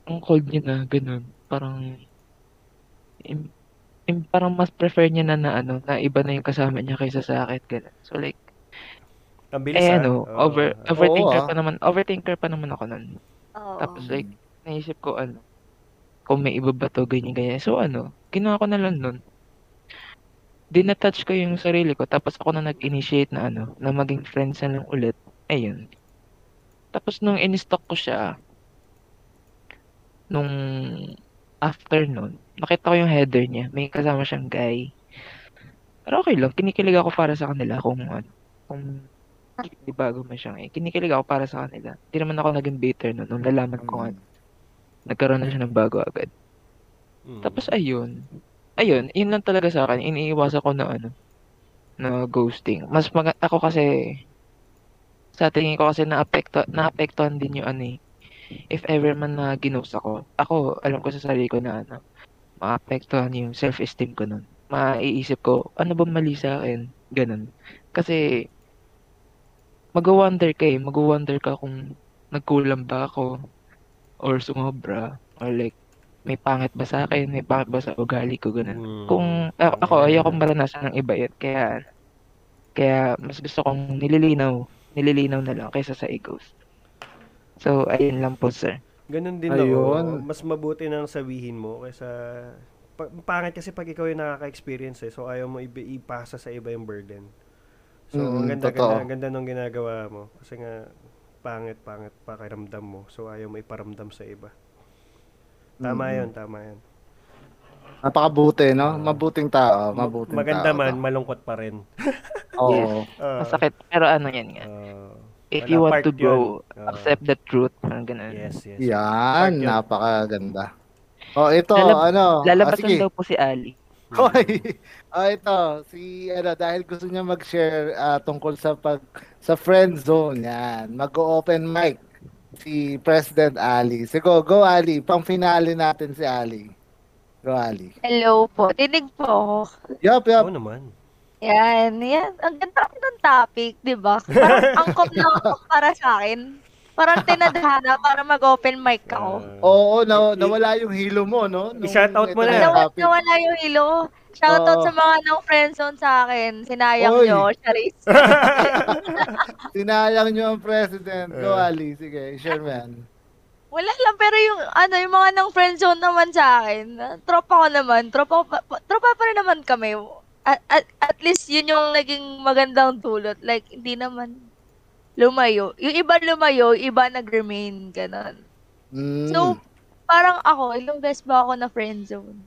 ang cold niya na, ganun, parang, im, im- parang mas prefer niya na na ano, na iba na yung kasama niya kaysa sa akin, ganun. So like, Ang bilis Eh ah. ano, Oo. over, overthinker Oo, ah. pa naman, overthinker pa naman ako nun. Oo. Tapos like, naisip ko ano, kung may iba ba to, ganyan, ganyan. So ano, ginawa ko na lang nun. Dinatouch ko yung sarili ko, tapos ako na nag-initiate na ano, na maging friends na lang ulit. Ayun. Tapos nung in-stalk ko siya, nung after nun, nakita ko yung header niya, may kasama siyang guy. Pero okay lang, kinikilig ako para sa kanila kung ano, kung di bago man siyang eh. Kinikilig ako para sa kanila. Hindi naman ako naging bitter nun, nung nalaman ko nga, nagkaroon na siya ng bago agad. Mm. Tapos ayun. Ayun, yun lang talaga sa akin. Iniiwasan ko na ano, na ghosting. Mas mag ako kasi sa tingin ko kasi naapekto naapektuhan din yung ano eh. If ever man na ginost ako, ako alam ko sa sarili ko na ano, maapektuhan yung self-esteem ko nun. Maiisip ko, ano ba mali sa akin? Ganun. Kasi mag-wonder ka eh. Mag-wonder ka kung nagkulang ba ako or sumobra or like may pangit ba sa akin, may pangit ba sa ugali ko, ganun. Mm. Kung a- ako, ayoko maranasan ng iba yun. Kaya, kaya mas gusto kong nililinaw, nililinaw na lang kaysa sa egos. So, ayun lang po, sir. Ganun din Ayun. ako. Mas mabuti nang sabihin mo kaysa pa- pangit kasi pag ikaw yung nakaka-experience eh. So ayaw mo ibi- ipasa sa iba yung burden. So Mm, ang ganda, totoo. ganda, ang ganda nung ginagawa mo. Kasi nga pangit, pangit pakiramdam mo. So ayaw mo iparamdam sa iba. Tama Mm. yun, tama yun. Napakabuti, no? Ah. Mabuting tao, Ma- mabuting Maganda tao. man, malungkot pa rin. Oo. Ah, Masakit. Pero ano yan nga. ah, If wala you want to grow, yun. Ah, accept the truth. Parang ganun. Yes, yes. Yan, Part napakaganda. Oh, ito, Lalab- ano? ah, Lalabasan sige. daw po si Ali. Hoy. Oh, ito, si ano dahil gusto niya mag-share ah, tungkol sa pag sa friend zone yan. Mag-open mic si President Ali. Sige, go Ali. Pang finale natin si Ali. Go Ali. Hello po. Tinig po ako. Yup, yup. Oo naman. Yan, yan. Ang ganda kasi ng topic, di ba? Parang angkop na angkop para sa akin. Parang tinadhana para mag-open mic ako. Ah, Oo, na, nawala yung hilo mo, no? Nung I-shoutout mo na. Nawala, nawala yung hilo. Shoutout Oo. sa mga nang friendzone sa akin. Sinayang Oy. nyo, Charis. Sinayang niyo ang president. Go, Eh. Ali. Sige, share mo yan. Wala lang, pero yung, ano, yung mga nang friendzone naman sa akin, ah, tropa ko naman, tropa, tropa pa rin naman kami. At, at, at least yun yung naging magandang dulot. Like, hindi naman lumayo. Yung iba lumayo, yung iba nag-remain, ganon. Mm. So, parang ako, ilang beses ba ako na friendzone?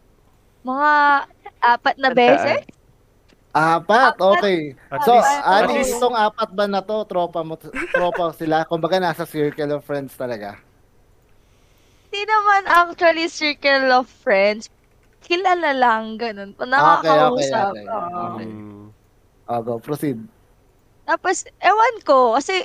Mga apat na beses? Apat, okay. At So, least, itong apat ba na to, tropa mo, tropa sila? Kumbaga nasa circle of friends talaga. Hindi naman actually circle of friends. Kilala lang, ganun. Pa Okay, okay, nakakausap. okay. oo. Okay. Oh, go, proceed. Tapos, ewan ko, kasi,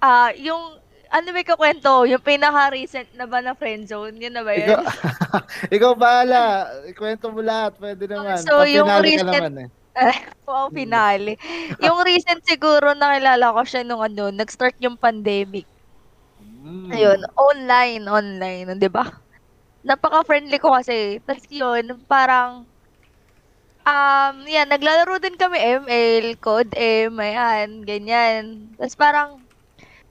ah, yung, ano may kakwento, yung pinaka-recent na ba na friendzone, yun na ba yun? Ikaw, ikaw bahala. Ikwento mo lahat. Pwede naman. So, yung Pag-finale ka recent- naman eh. wow, finale. yung recent siguro nakilala ko siya nung ano, nag-start yung pandemic. Mm. Ayun, online, online, 'di ba? Napaka-friendly ko kasi. Tapos yun, parang um, yan, naglalaro din kami ML, Code M, ayan, ganyan. Tapos parang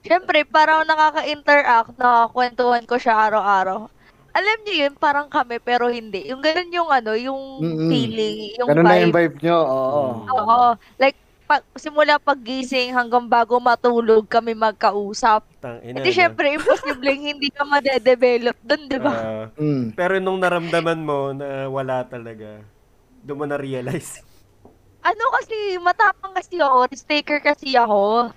syempre, parang nakaka-interact, nakakwentuhan ko siya araw-araw. Alam niyo yun, parang kami pero hindi. Yung ganun yung ano, yung Mm-mm. feeling, yung Ganun na yung vibe. vibe nyo. Oo. Oo. Like, pag, simula paggising hanggang bago matulog kami magkausap. tang ina. Hindi, syempre, imposibleng hindi ka madedevelop dun, di ba? Ah, Mm. pero nung naramdaman mo na wala talaga, doon mo na-realize. ano kasi, matapang kasi ako, risk taker kasi ako.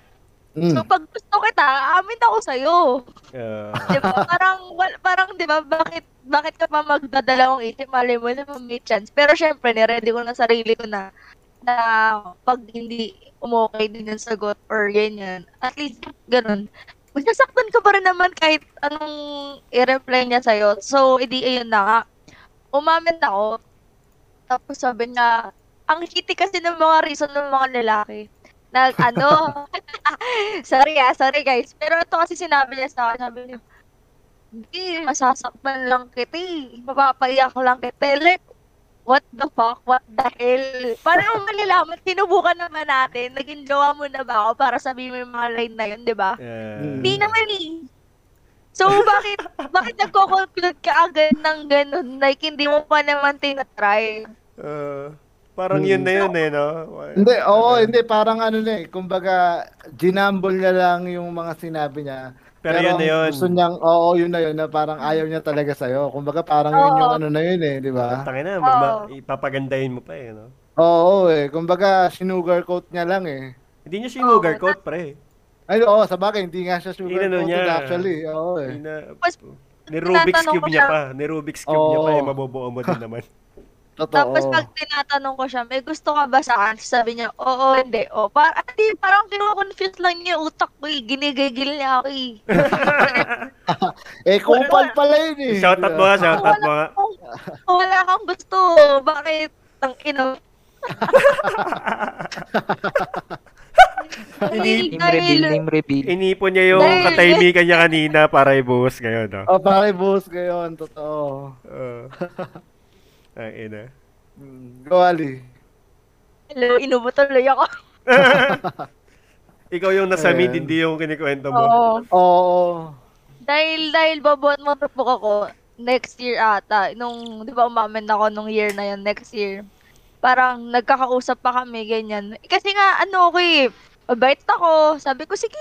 Mm. So, pag gusto kita, amin ako sa'yo. Ah, Di ba? Parang, wal, parang, di ba, bakit, bakit ka pa magdadalawang isip, mali mo na may chance. Pero syempre, niready ko na sarili ko na, na pag hindi umokay din yung sagot or ganyan, at least, ganun. Magsasaktan ka pa rin naman kahit anong i-reply niya sa'yo. So, edi, ayun na nga. Umamin ako. Tapos sabi niya, ang shitty kasi ng mga reason ng mga lalaki. Na, ano, sorry ah, sorry guys. Pero ito kasi sinabi niya sa akin, sabi niya, hindi, masasaktan lang kita eh. Mapapaiyak lang kita. Like, what the fuck, what the hell? Parang ang malalaman, sinubukan naman natin, naging jowa mo na ba ako para sabihin mo yung mga line na yun, di ba? Yeah. Hindi naman eh. So, bakit, bakit nagko-conclude ka agad ng ganun? Like, hindi mo pa naman tinatry. Uh, parang yun na yun eh, no? Hindi, oo, hindi. Parang ano na eh. Kumbaga, ginambol niya lang yung mga sinabi niya. Pero yun na yun. Gusto niyang, oo, yun na yun, na parang ayaw niya talaga sa'yo. Kumbaga, parang yun yung ano na yun eh, di ba? Tangina, Oo. magma- ipapagandahin mo pa eh, no? Oo eh. Kumbaga, sinugarcoat niya lang eh. Hindi niya sinugarcoat, pre. Ay, oo, sa bagay, hindi nga siya Inano sugarcoated niya. actually. Oo eh. Hindi na, ni Rubik's tinatanong Cube ko niya siya- pa. Ni Rubik's Cube niya pa eh, Oo. mabubuo mo din naman. Totoo. Tapos pag tinatanong ko siya, may gusto ka ba sa akin? Sabi niya, oo, hindi. O, par hindi, parang kino-confuse lang niya utak ko eh. Ginigigil niya ako eh. Eh, kupal pala yun eh. shoutout mo nga, shoutout mo nga. Wala kang gusto. Bakit? Ang. Ini- Name reveal, name reveal. Inipon niya yung katahimikan niya kanina para ibuhos ngayon, no? Oh, pare, boss ngayon. Totoo. Uh, ang ina. Mm, Go, Ali. Hello, inubo tuloy ako. Ikaw yung nasa Ayan. mid, hindi yung kinikwento mo. Oo. Oo. Dahil, dahil babuhat mo book ako, next year ata, nung, di ba umamin ako nung year na yun, next year, parang nagkakausap pa kami, ganyan. Kasi nga, ano ako eh, mabait ako, sabi ko, sige,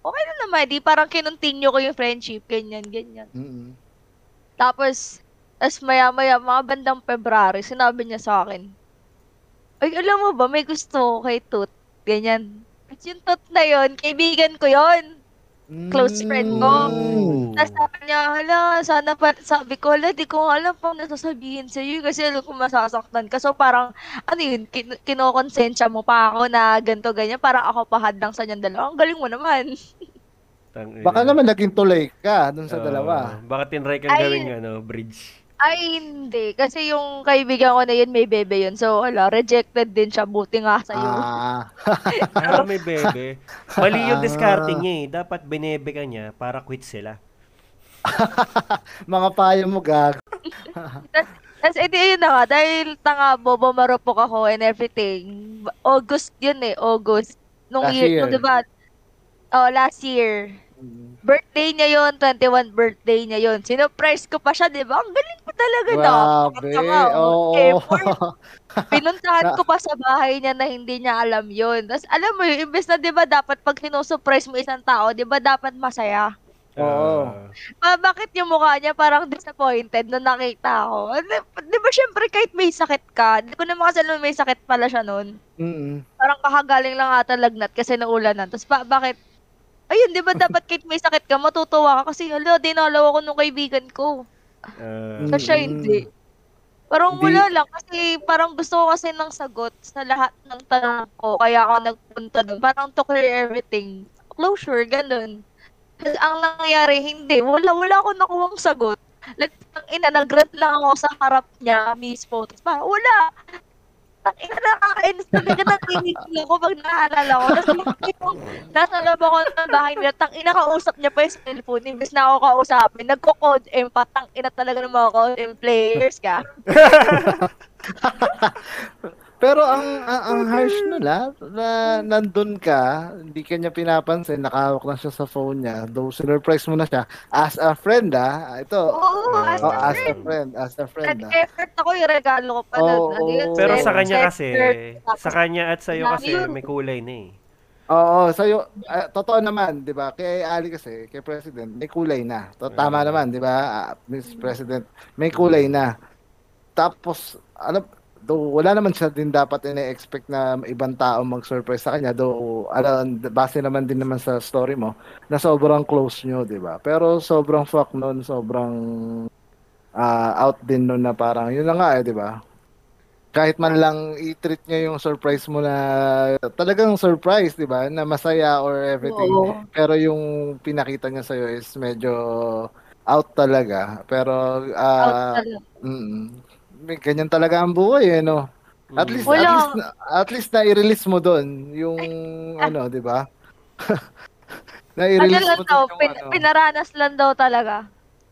okay na naman, di parang kinontinue ko yung friendship, ganyan, ganyan. Mm-mm. Tapos, tas maya-maya, mga bandang February, sinabi niya sa akin, ay, alam mo ba, may gusto ko kay Tut, ganyan. At yung Tut na yun, kaibigan ko yon Close friend ko. Mm. Tapos sabi niya, hala, sana pa, sabi ko, hala, di ko alam pang nasasabihin sa iyo kasi alam ko masasaktan ka. So parang, ano yun, kin- kinokonsensya mo pa ako na ganto ganyan, parang ako pahad lang sa niyang dalawa. Ang galing mo naman. Tang. Baka naman naging tulay ka dun sa Oo. dalawa. Baka tinry kang Ay. gawing ano, bridge. Ay, hindi. Kasi yung kaibigan ko na yun, may bebe yun. So, wala, rejected din siya. Buti nga sa'yo. Ah. Ah, may bebe. Mali yung discarding niya eh. Dapat binebe ka niya para quit sila. mga payo mo, gag. Tapos, edi yun na nga, dahil tanga, bobo marupok ako and everything. August yun eh, August. Nung Last year, year. nung diba, oh, last year. Birthday niya yun, 21 birthday niya yun. Sinurprise ko pa siya, di ba? Ang galing ko talaga na. Grabe. Oo. Effort. Pinuntahan ko pa sa bahay niya na hindi niya alam yun. Tapos alam mo yun, imbes na di ba dapat pag sinusurprise mo isang tao, di ba dapat masaya? Oo. Ah, Ah, bakit yung mukha niya parang disappointed nung nakita ko? Di, di ba syempre kahit may sakit ka, di ko naman kasi alam may sakit pala siya nun. Mm-mm. Parang kakagaling lang ata lagnat kasi naulanan. Tapos ba, bakit? Ayun, di ba dapat kahit may sakit ka, matutuwa ka kasi hala, dinalaw ako nung kaibigan ko. Sa siya Mm-mm. hindi. Parang Hindi- wala lang kasi parang gusto ko kasi ng sagot sa lahat ng tanong ko kaya ako nagpunta doon. Parang to clear everything. Closure, ganun. Kasi ang nangyayari, hindi. Wala, wala ako nakuhang sagot. Like, ina, nag-rant lang ako sa harap niya mismo. Tapos parang, wala. Ang ina, nakakainis talaga nakikinig ako pag naalala ko. Tapos yung nasa loob ako ng bahay nila, tang ina kausap niya pa yung cellphone. Imbes na ako kausapin, nagko-code M pa, tang ina talaga ng mga code M players ka. Pero ang, ang, ang harsh nun ah, na nandun ka, hindi ka niya pinapansin, nakahawak na siya sa phone niya, though sinurprise mo na siya, as a friend ah, ito, Oo, as oh, a as a friend. friend, as a friend ah. Nag-effort ako yung regalo ko pa. Ano yun, oo. Pero sa kanya kasi, sa kanya at sa'yo kasi, may kulay na eh. Oo, sa'yo, ah, totoo naman, di ba? Kay Ali kasi, kay President, may kulay na. To, tama naman, di ba? Ah, Miss President, may kulay na. Tapos, ano, though wala naman siya din dapat ina-expect na ibang tao mag-surprise sa kanya, though, ano, base naman din naman sa story mo, na sobrang close nyo, di ba? Pero sobrang fuck nun, sobrang ah, out din nun na parang, yun na nga eh, di ba? kahit man lang i-treat niya yung surprise mo na talagang surprise, 'di ba? Na masaya or everything. Oo. Pero yung pinakita niya sa is medyo out talaga. Pero Out ah talaga. mm, ganyan talaga ang buhay eh, no? At Mm. least Wala. at least na- at least na i-release mo doon yung ano, 'di ba? na Ano i-release lang mo daw, doon yung pin- ano. pinaranas lang daw talaga.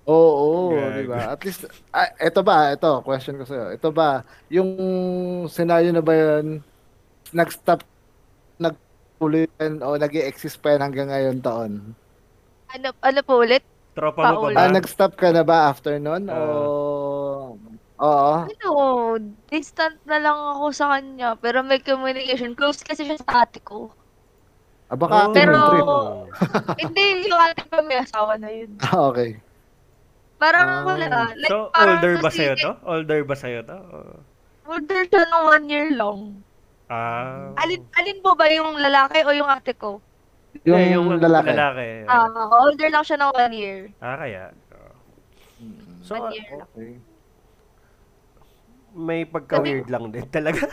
Oo, Gago. di ba? At least, ah, ito ba, ito, question ko sa'yo. Ito ba, yung scenario na ba yun, nag-stop, nag-ulitin o nag exist pa yan hanggang ngayon taon? Ano, ano po ulit? Tropa mo pa ba? Ah, nag-stop ka na ba after nun? Ah. o... Oo. Ano, distant na lang ako sa kanya. Pero may communication. Close kasi siya sa ate ko. Ah, baka Oh. Pero- trip. Hindi, yung ate ko may asawa na yun. Ah, okay. Parang Ah. wala. Like, So, parang older ba sa'yo to? Older ba sa'yo to? Older siya ng one year long. Ah. Alin, alin po ba yung lalaki o yung ate ko? Yung, Eh, yung lalaki. lalaki. Ah, older lang siya ng one year. Ah, kaya. Oh. So, One year lang. May pagka-weird lang din talaga.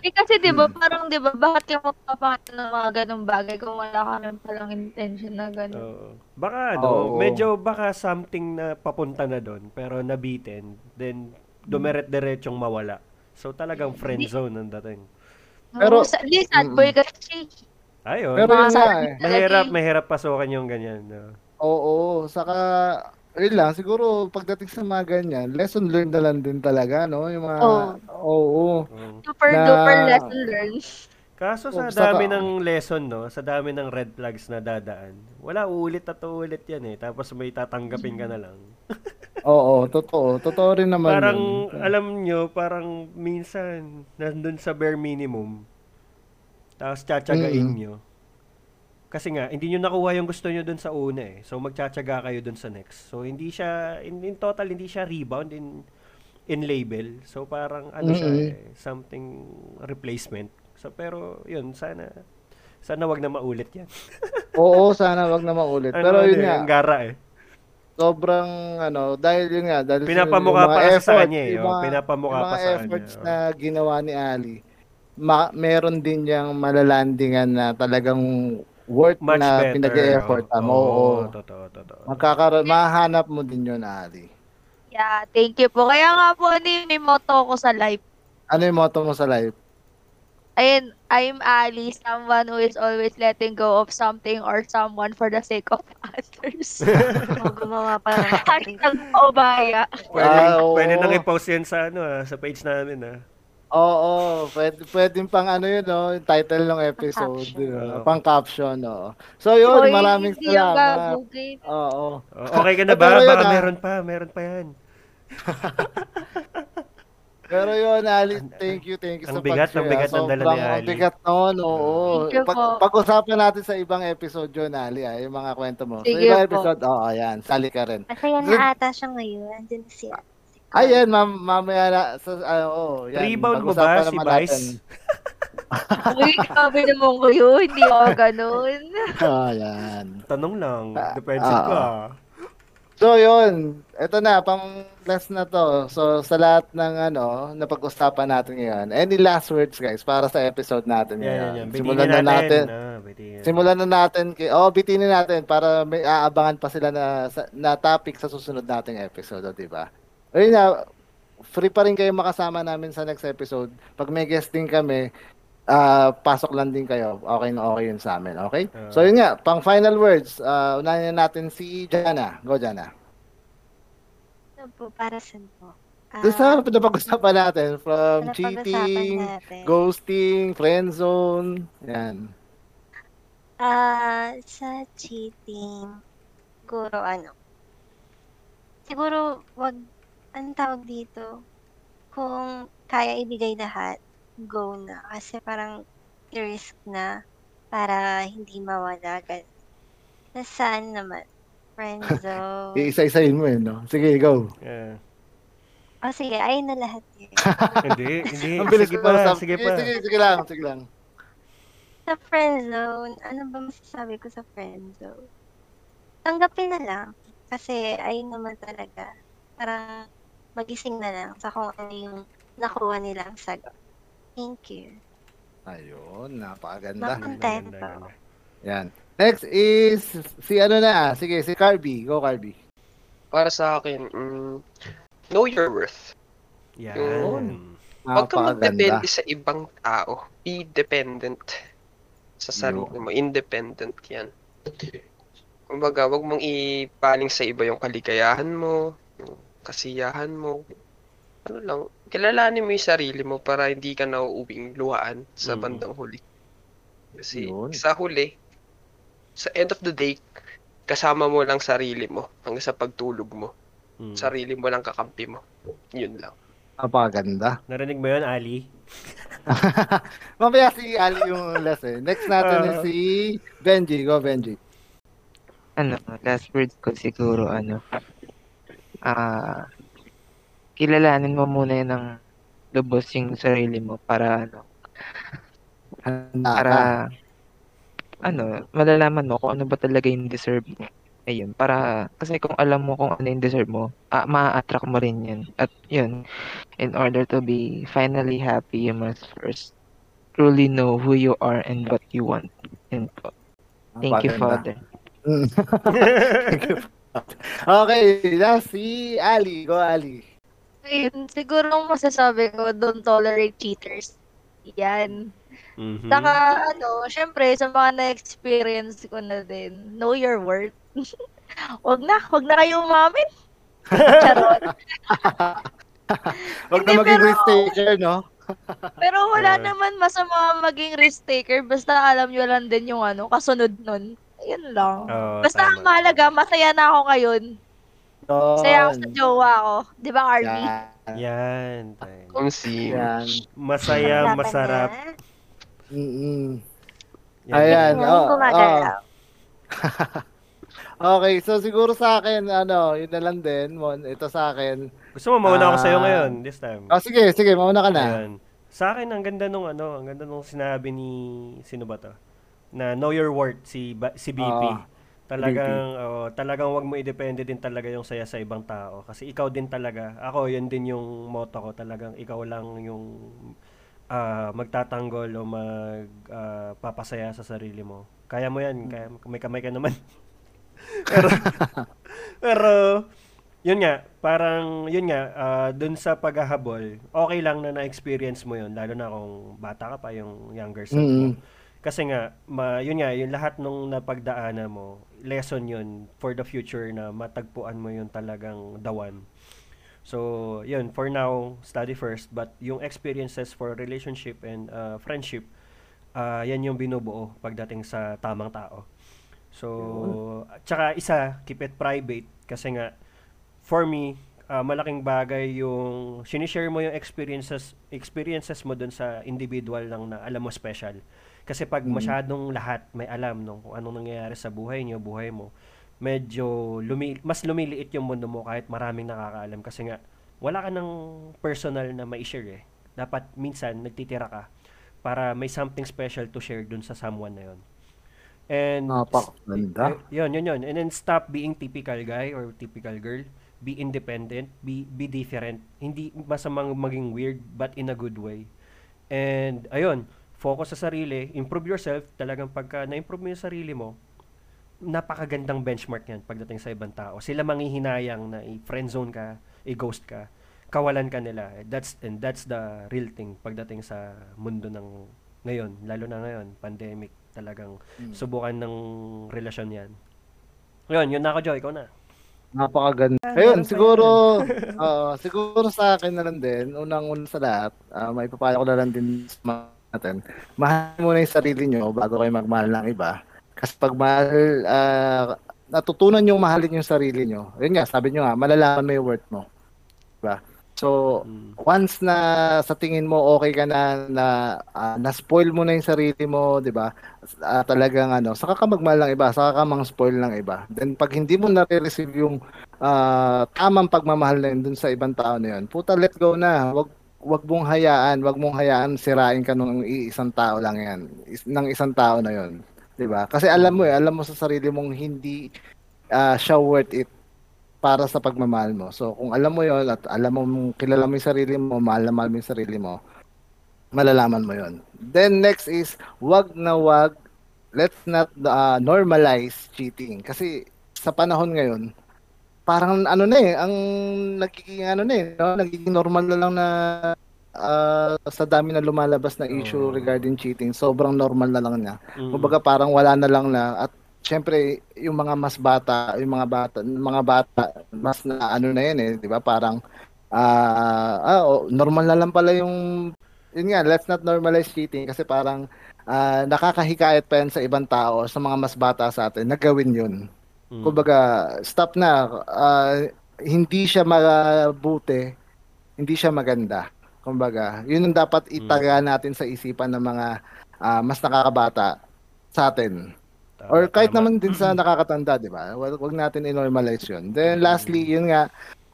Eh kasi 'di ba parang 'di ba bakit ka magpapakita ng mga ganung bagay kung wala ka naman palang intention na ganun. Oo. Baka ano, Oo. medyo baka something na papunta na doon pero nabitin, then dumeret-diretsong mawala. So talagang friend zone ang dating. Pero- Oo, sa, di, sad boy kasi. Ayun. Pero yun Mga nga eh. mahirap, mahirap pasukan yung ganyan. No? Oo, saka yun lang, siguro pagdating sa mga ganyan, lesson learned na lang din talaga, no? Yung mga, Oo. oo. Mm. Super Na- duper lesson learned. Kaso sa Oh, dami ng lesson, no, sa dami ng red flags na dadaan, wala uulit at uulit yan eh. Tapos may tatanggapin ka na lang. Oo, totoo. Totoo rin naman Parang, yun. alam nyo, parang minsan, nandun sa bare minimum, tapos tsatsagain Mm. nyo. Kasi nga, hindi nyo nakuha yung gusto nyo dun sa una eh. So, magtsatsaga kayo dun sa next. So, hindi siya, in, in total, hindi siya rebound in in label. So, parang, ano siya Mm-mm. eh, something replacement. So, pero, yun, sana, sana wag na maulit yan. Oo, sana wag na maulit. Ano, Pero yun eh, nga, ang gara eh. sobrang ano, dahil yun nga, dahil Pinapamukha pa sa kanya eh. yung oh. mga- Pinapamukha yung pa mga sa efforts kanya. na ginawa ni Ali, ma- meron din niyang malalandingan na talagang worth Much na better. pinag-e-effort. oh. mo. Oo. totoo, totoo. Magkakaroon, mahanap mo din yun, Ali. Yeah, thank you po. Kaya nga po, ano yung may motto ko sa life? Ano yung motto mo sa life? Ayun, I'm Ali, someone who is always letting go of something or someone for the sake of others. O, gumawa pa Hashtag paubaya. Pwede, Ah, pwede nang i-post yan sa ano ah, sa page namin ah. Oo, pwede, pwede pang ano yun, no? yung title ng episode. Caption. yun, Oo. Pang caption, no? So yun, Hoy, maraming salamat. Oo. Oh, okay ka na ba? Pero yun, Baka ah. meron pa, meron pa yan. Pero yun, Ali, thank you, thank you Ang sa bigat, pag-share. ang bigat ng dala ni Sobrang ang Ali. bigat noon, oo. Thank you Pag, po. pag-usapan natin sa ibang episode yun, Ali, ah, yung mga kwento mo. Sige sa ibang po. episode, oo, yan, sali ka rin. Masaya na ata siya ngayon. Andun si Ayan, mam mamaya na, sa, ah, oo, yan. Rebound mo ba si Vice? natin. Uy, sabi naman kayo, hindi ako ganun. Ah, yan. Tanong lang, Ah, defensive ah, ka. So yun, eto na, pang last na to. So sa lahat ng ano, napag-usapan natin ngayon, any last words guys para sa episode natin Yan, yan, ngayon? yan. Simulan Bitinin na natin. Ah, bitinin. Simulan na natin kay Oh, bitinin natin para may aabangan pa sila na sa- na topic sa susunod nating episode, di ba? Ayun na, free pa rin kayo makasama namin sa next episode. Pag may guesting kami, ah pasok lang din kayo. Okay na okay yun sa amin, okay? Ah. so yun nga, pang final words, uh, unahin na natin si Jana. Go Jana. Ano po, para saan po? Ah, Doon sa pinapag-usapan natin from napag-usapan cheating, natin. ghosting, friend zone, yan. Ah, sa cheating, siguro ano, siguro wag, ang tawag dito, kung kaya ibigay lahat, go na. Kasi parang i-risk na para hindi mawala. Gan- Nasaan naman? Friend zone. Iisa-isahin mo yun, no? Sige, go. Yeah. oh, sige, ayun na lahat yun. hindi, hindi. Ang bilis sige ko pa, na sige pa. Sige, sige lang, sige lang. Sa friend zone, ano ba masasabi ko sa friend zone? Tanggapin na lang. Kasi ayun naman talaga. Parang magising na lang sa kung ano yung nakuha nilang sagot. Thank you. Ayun, napakaganda. Makontento. Yan. Next is si ano na, sige, si Carby. Go Carby. Para sa akin, mm, know your worth. Yan. Huwag kang magdepende sa ibang tao. Be dependent sa sarili mo. Independent yan. Kumbaga, wag mong ipaling sa iba yung kaligayahan mo, yung kasiyahan mo. Ano lang, kilalanin mo yung sarili mo para hindi ka nauubing luhaan sa Mm. bandang huli. Kasi Yun. sa huli, sa end of the day, kasama mo lang sarili mo hanggang sa pagtulog mo. Mm. Sarili mo lang kakampi mo. Yun lang. Napakaganda. Narinig mo yun, Ali? Mamaya si Ali yung last eh. Next natin is si Benji. Go, Benji. ano, last words ko siguro, ano, ah, kilalanin mo muna yun ng lubos yung sarili mo para, ano, para, ano, malalaman mo kung ano ba talaga yung deserve mo. Ayun, para, kasi kung alam mo kung ano yung deserve mo, ah, ma-attract mo rin yun. At yun, in order to be finally happy, you must first truly know who you are and what you want. Yun po. Thank you. Father. Mm. Thank you. Okay, last si Ali. Go, Ali. Ayun, siguro ang masasabi ko, don't tolerate cheaters. Yan. Mhm. Saka, ano, syempre, sa mga na-experience ko na din, know your worth. wag na, wag na kayo umamin. Charot. Huwag na Hindi, maging pero- risk taker, no? Pero wala naman masama maging risk taker, basta alam nyo lang din yung ano, kasunod nun. Ayun lang. Oo, basta ang mahalaga, masaya na ako ngayon. Masaya ako sa Yun. jowa ko. Di ba, Arby? Yan. Kung si... Yan. Masaya, Laban masarap. na. Mm-mm. Yan. Ayan. Yan, Oh, gumagalaw. Okay, so siguro sa akin, ano, yun na lang din. Mon, ito sa akin. Gusto mo mauna ako sa'yo Ah. ngayon, this time. Oh, sige, sige, mauna ka na. Ayan. Sa akin, ang ganda nung ano, ang ganda nung sinabi ni, sino ba to? Na know your worth, si, ba- si BP. Oo, talagang, oh, talagang wag mo idepende din talaga yung saya sa ibang tao. Kasi ikaw din talaga, ako, yun din yung motto ko. Talagang ikaw lang yung ah, magtatanggol o mag ah, papasaya sa sarili mo. Kaya mo yan, kaya, may kamay ka naman. pero, pero, yun nga, parang, yun nga, ah, dun sa paghahabol, okay lang na na-experience mo yun, lalo na kung bata ka pa, yung younger self mo. Kasi nga, ma, yun nga, yung lahat nung napagdaanan mo, lesson yun for the future na matagpuan mo yun talagang one. So, yun, for now, study first, but yung experiences for relationship and uh, friendship, ah, yan yung binubuo pagdating sa tamang tao. So, at saka isa, keep it private kasi nga, for me, ah, malaking bagay yung sinishare mo yung experiences experiences mo dun sa individual lang na alam mo special. Kasi pag Mm. masyadong lahat may alam no, kung anong nangyayari sa buhay niyo, buhay mo, medyo lumi- mas lumiliit yung mundo mo kahit maraming nakakaalam kasi nga wala ka ng personal na ma-share eh. Dapat minsan nagtitira ka para may something special to share dun sa someone na yun. And Napakaganda. yun, yun, yun. And then stop being typical guy or typical girl. Be independent. Be, be different. Hindi masamang maging weird, but in a good way. And, ayun, focus sa sarili. Improve yourself. Talagang pagka na-improve mo yung sarili mo, napakagandang benchmark yan pagdating sa ibang tao. Sila manghihinayang na i-friend zone ka, i-ghost ka, kawalan ka nila. That's, and that's the real thing pagdating sa mundo ng ngayon, lalo na ngayon, pandemic, talagang Mm. subukan ng relasyon yan. Yun, yun na ako, Joy. Ikaw na. Napakaganda. Ah, Ayun, siguro, oo, siguro sa akin na lang din, unang-una sa lahat, ah, may papayo ko na lang din sa mga natin. Mahal mo na yung sarili nyo bago kayo magmahal ng iba. Kasi pag mahal, ah, natutunan yung mahalin yung sarili nyo, yun nga, sabi nyo nga, malalaman mo yung worth mo. Diba? So, Mm. once na sa tingin mo okay ka na na ah, na-spoil mo na yung sarili mo, 'di ba? Ah, talagang ano, saka ka magmahal ng iba, saka ka mang spoil ng iba. Then pag hindi mo na-receive yung ah, tamang pagmamahal na yun dun sa ibang tao na yun, puta let go na. Wag wag mong hayaan, wag mong hayaan sirain ka ng isang tao lang yan. Is, ng isang tao na yun. 'Di ba? Kasi alam mo eh, alam mo sa sarili mong hindi ah, siya worth it para sa pagmamahal mo. So, kung alam mo yon at alam mo, kilala mo yung sarili mo, mahal na mahal mo yung sarili mo, malalaman mo yon. Then, next is, wag na wag, let's not uh, normalize cheating. Kasi, sa panahon ngayon, parang ano na eh, ang nagiging ano na eh, no? nagiging normal na lang na ah, sa dami na lumalabas na issue Oo. regarding cheating, sobrang normal na lang niya. Mm. Kumbaga parang wala na lang na at syempre yung mga mas bata, yung mga bata, mga bata mas na ano na yun eh, 'di ba? Parang ah ah, oh, normal na lang pala yung yun nga, let's not normalize cheating kasi parang ah, nakakahikayat pa yan sa ibang tao, sa mga mas bata sa atin, na gawin yun. Mm. Kumbaga, stop na. Ah, hindi siya mabuti, hindi siya maganda. Kumbaga, yun ang dapat itaga natin sa isipan ng mga ah, mas nakakabata sa atin. Tama, Or kahit tama. naman din sa nakakatanda, di ba? Wag, wag natin i-normalize yun. Then lastly, yun nga,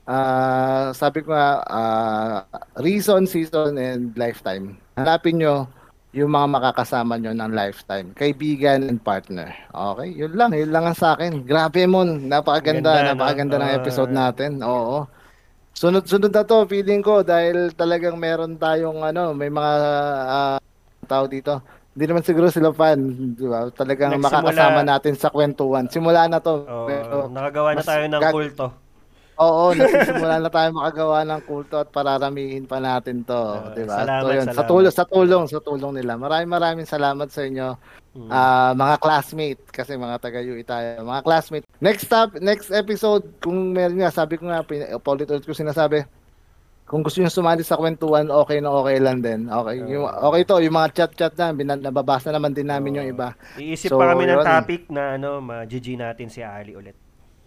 ah, sabi ko nga, ah, reason, season, and lifetime. Hanapin nyo yung mga makakasama nyo ng lifetime. Kaibigan and partner. Okay? Yun lang. Yun lang ang sa akin. Grabe, Mon. Napakaganda. Ganda, no? napakaganda ng Ah. episode natin. Oo. Sunod-sunod na to, feeling ko, dahil talagang meron tayong, ano, may mga ah, tao dito. Hindi naman siguro sila fan, di ba? Talagang Nagsimula- makakasama natin sa kwentuhan. Simula na to. Oo, pero, nakagawa na tayo ng gag- kulto. Oo, nagsisimula na tayo makagawa ng kulto at pararamihin pa natin to, Oo, di ba? salamat, So, yun, sa salamat. tulong, sa tulong, sa tulong nila. Maraming maraming salamat sa inyo. Mm. Ah, mga classmate kasi mga taga UI tayo. Mga classmate. Next stop, next episode kung meron nga, sabi ko nga paulit-ulit ko sinasabi. Kung gusto niyo sumali sa kwentuhan, okay na okay lang din. Okay. Yung, okay to, yung mga chat-chat na, binan- nababasa naman din namin yung iba. Iisip So, pa kami ng yun. topic na ano, ma-GG natin si Ali ulit.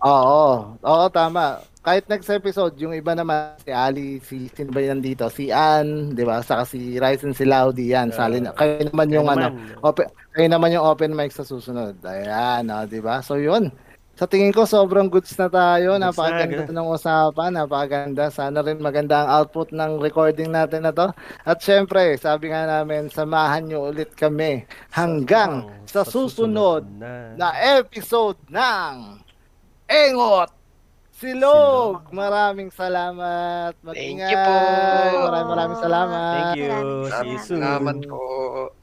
Oo, oo, tama. Kahit next episode, yung iba naman, si Ali, si, sino ba yan dito? Si Ann, di ba? Saka si Ryzen, si Laudi, yan. Sali na. Kayo naman yung Kaya ano, naman, open, kayo naman yung open mic sa susunod. Ayan, oh, di ba? So yun. Sa tingin ko, sobrang goods na tayo. Goods na, Napakaganda ganun. ng usapan. Napakaganda. Sana rin maganda ang output ng recording natin na to. At syempre, sabi nga namin, samahan nyo ulit kami hanggang sa, susunod na, na episode ng Engot Silog. Maraming salamat. Thank Mag-ingat. you po. Maraming maraming salamat. Thank you. Maraming See you soon. Salamat po.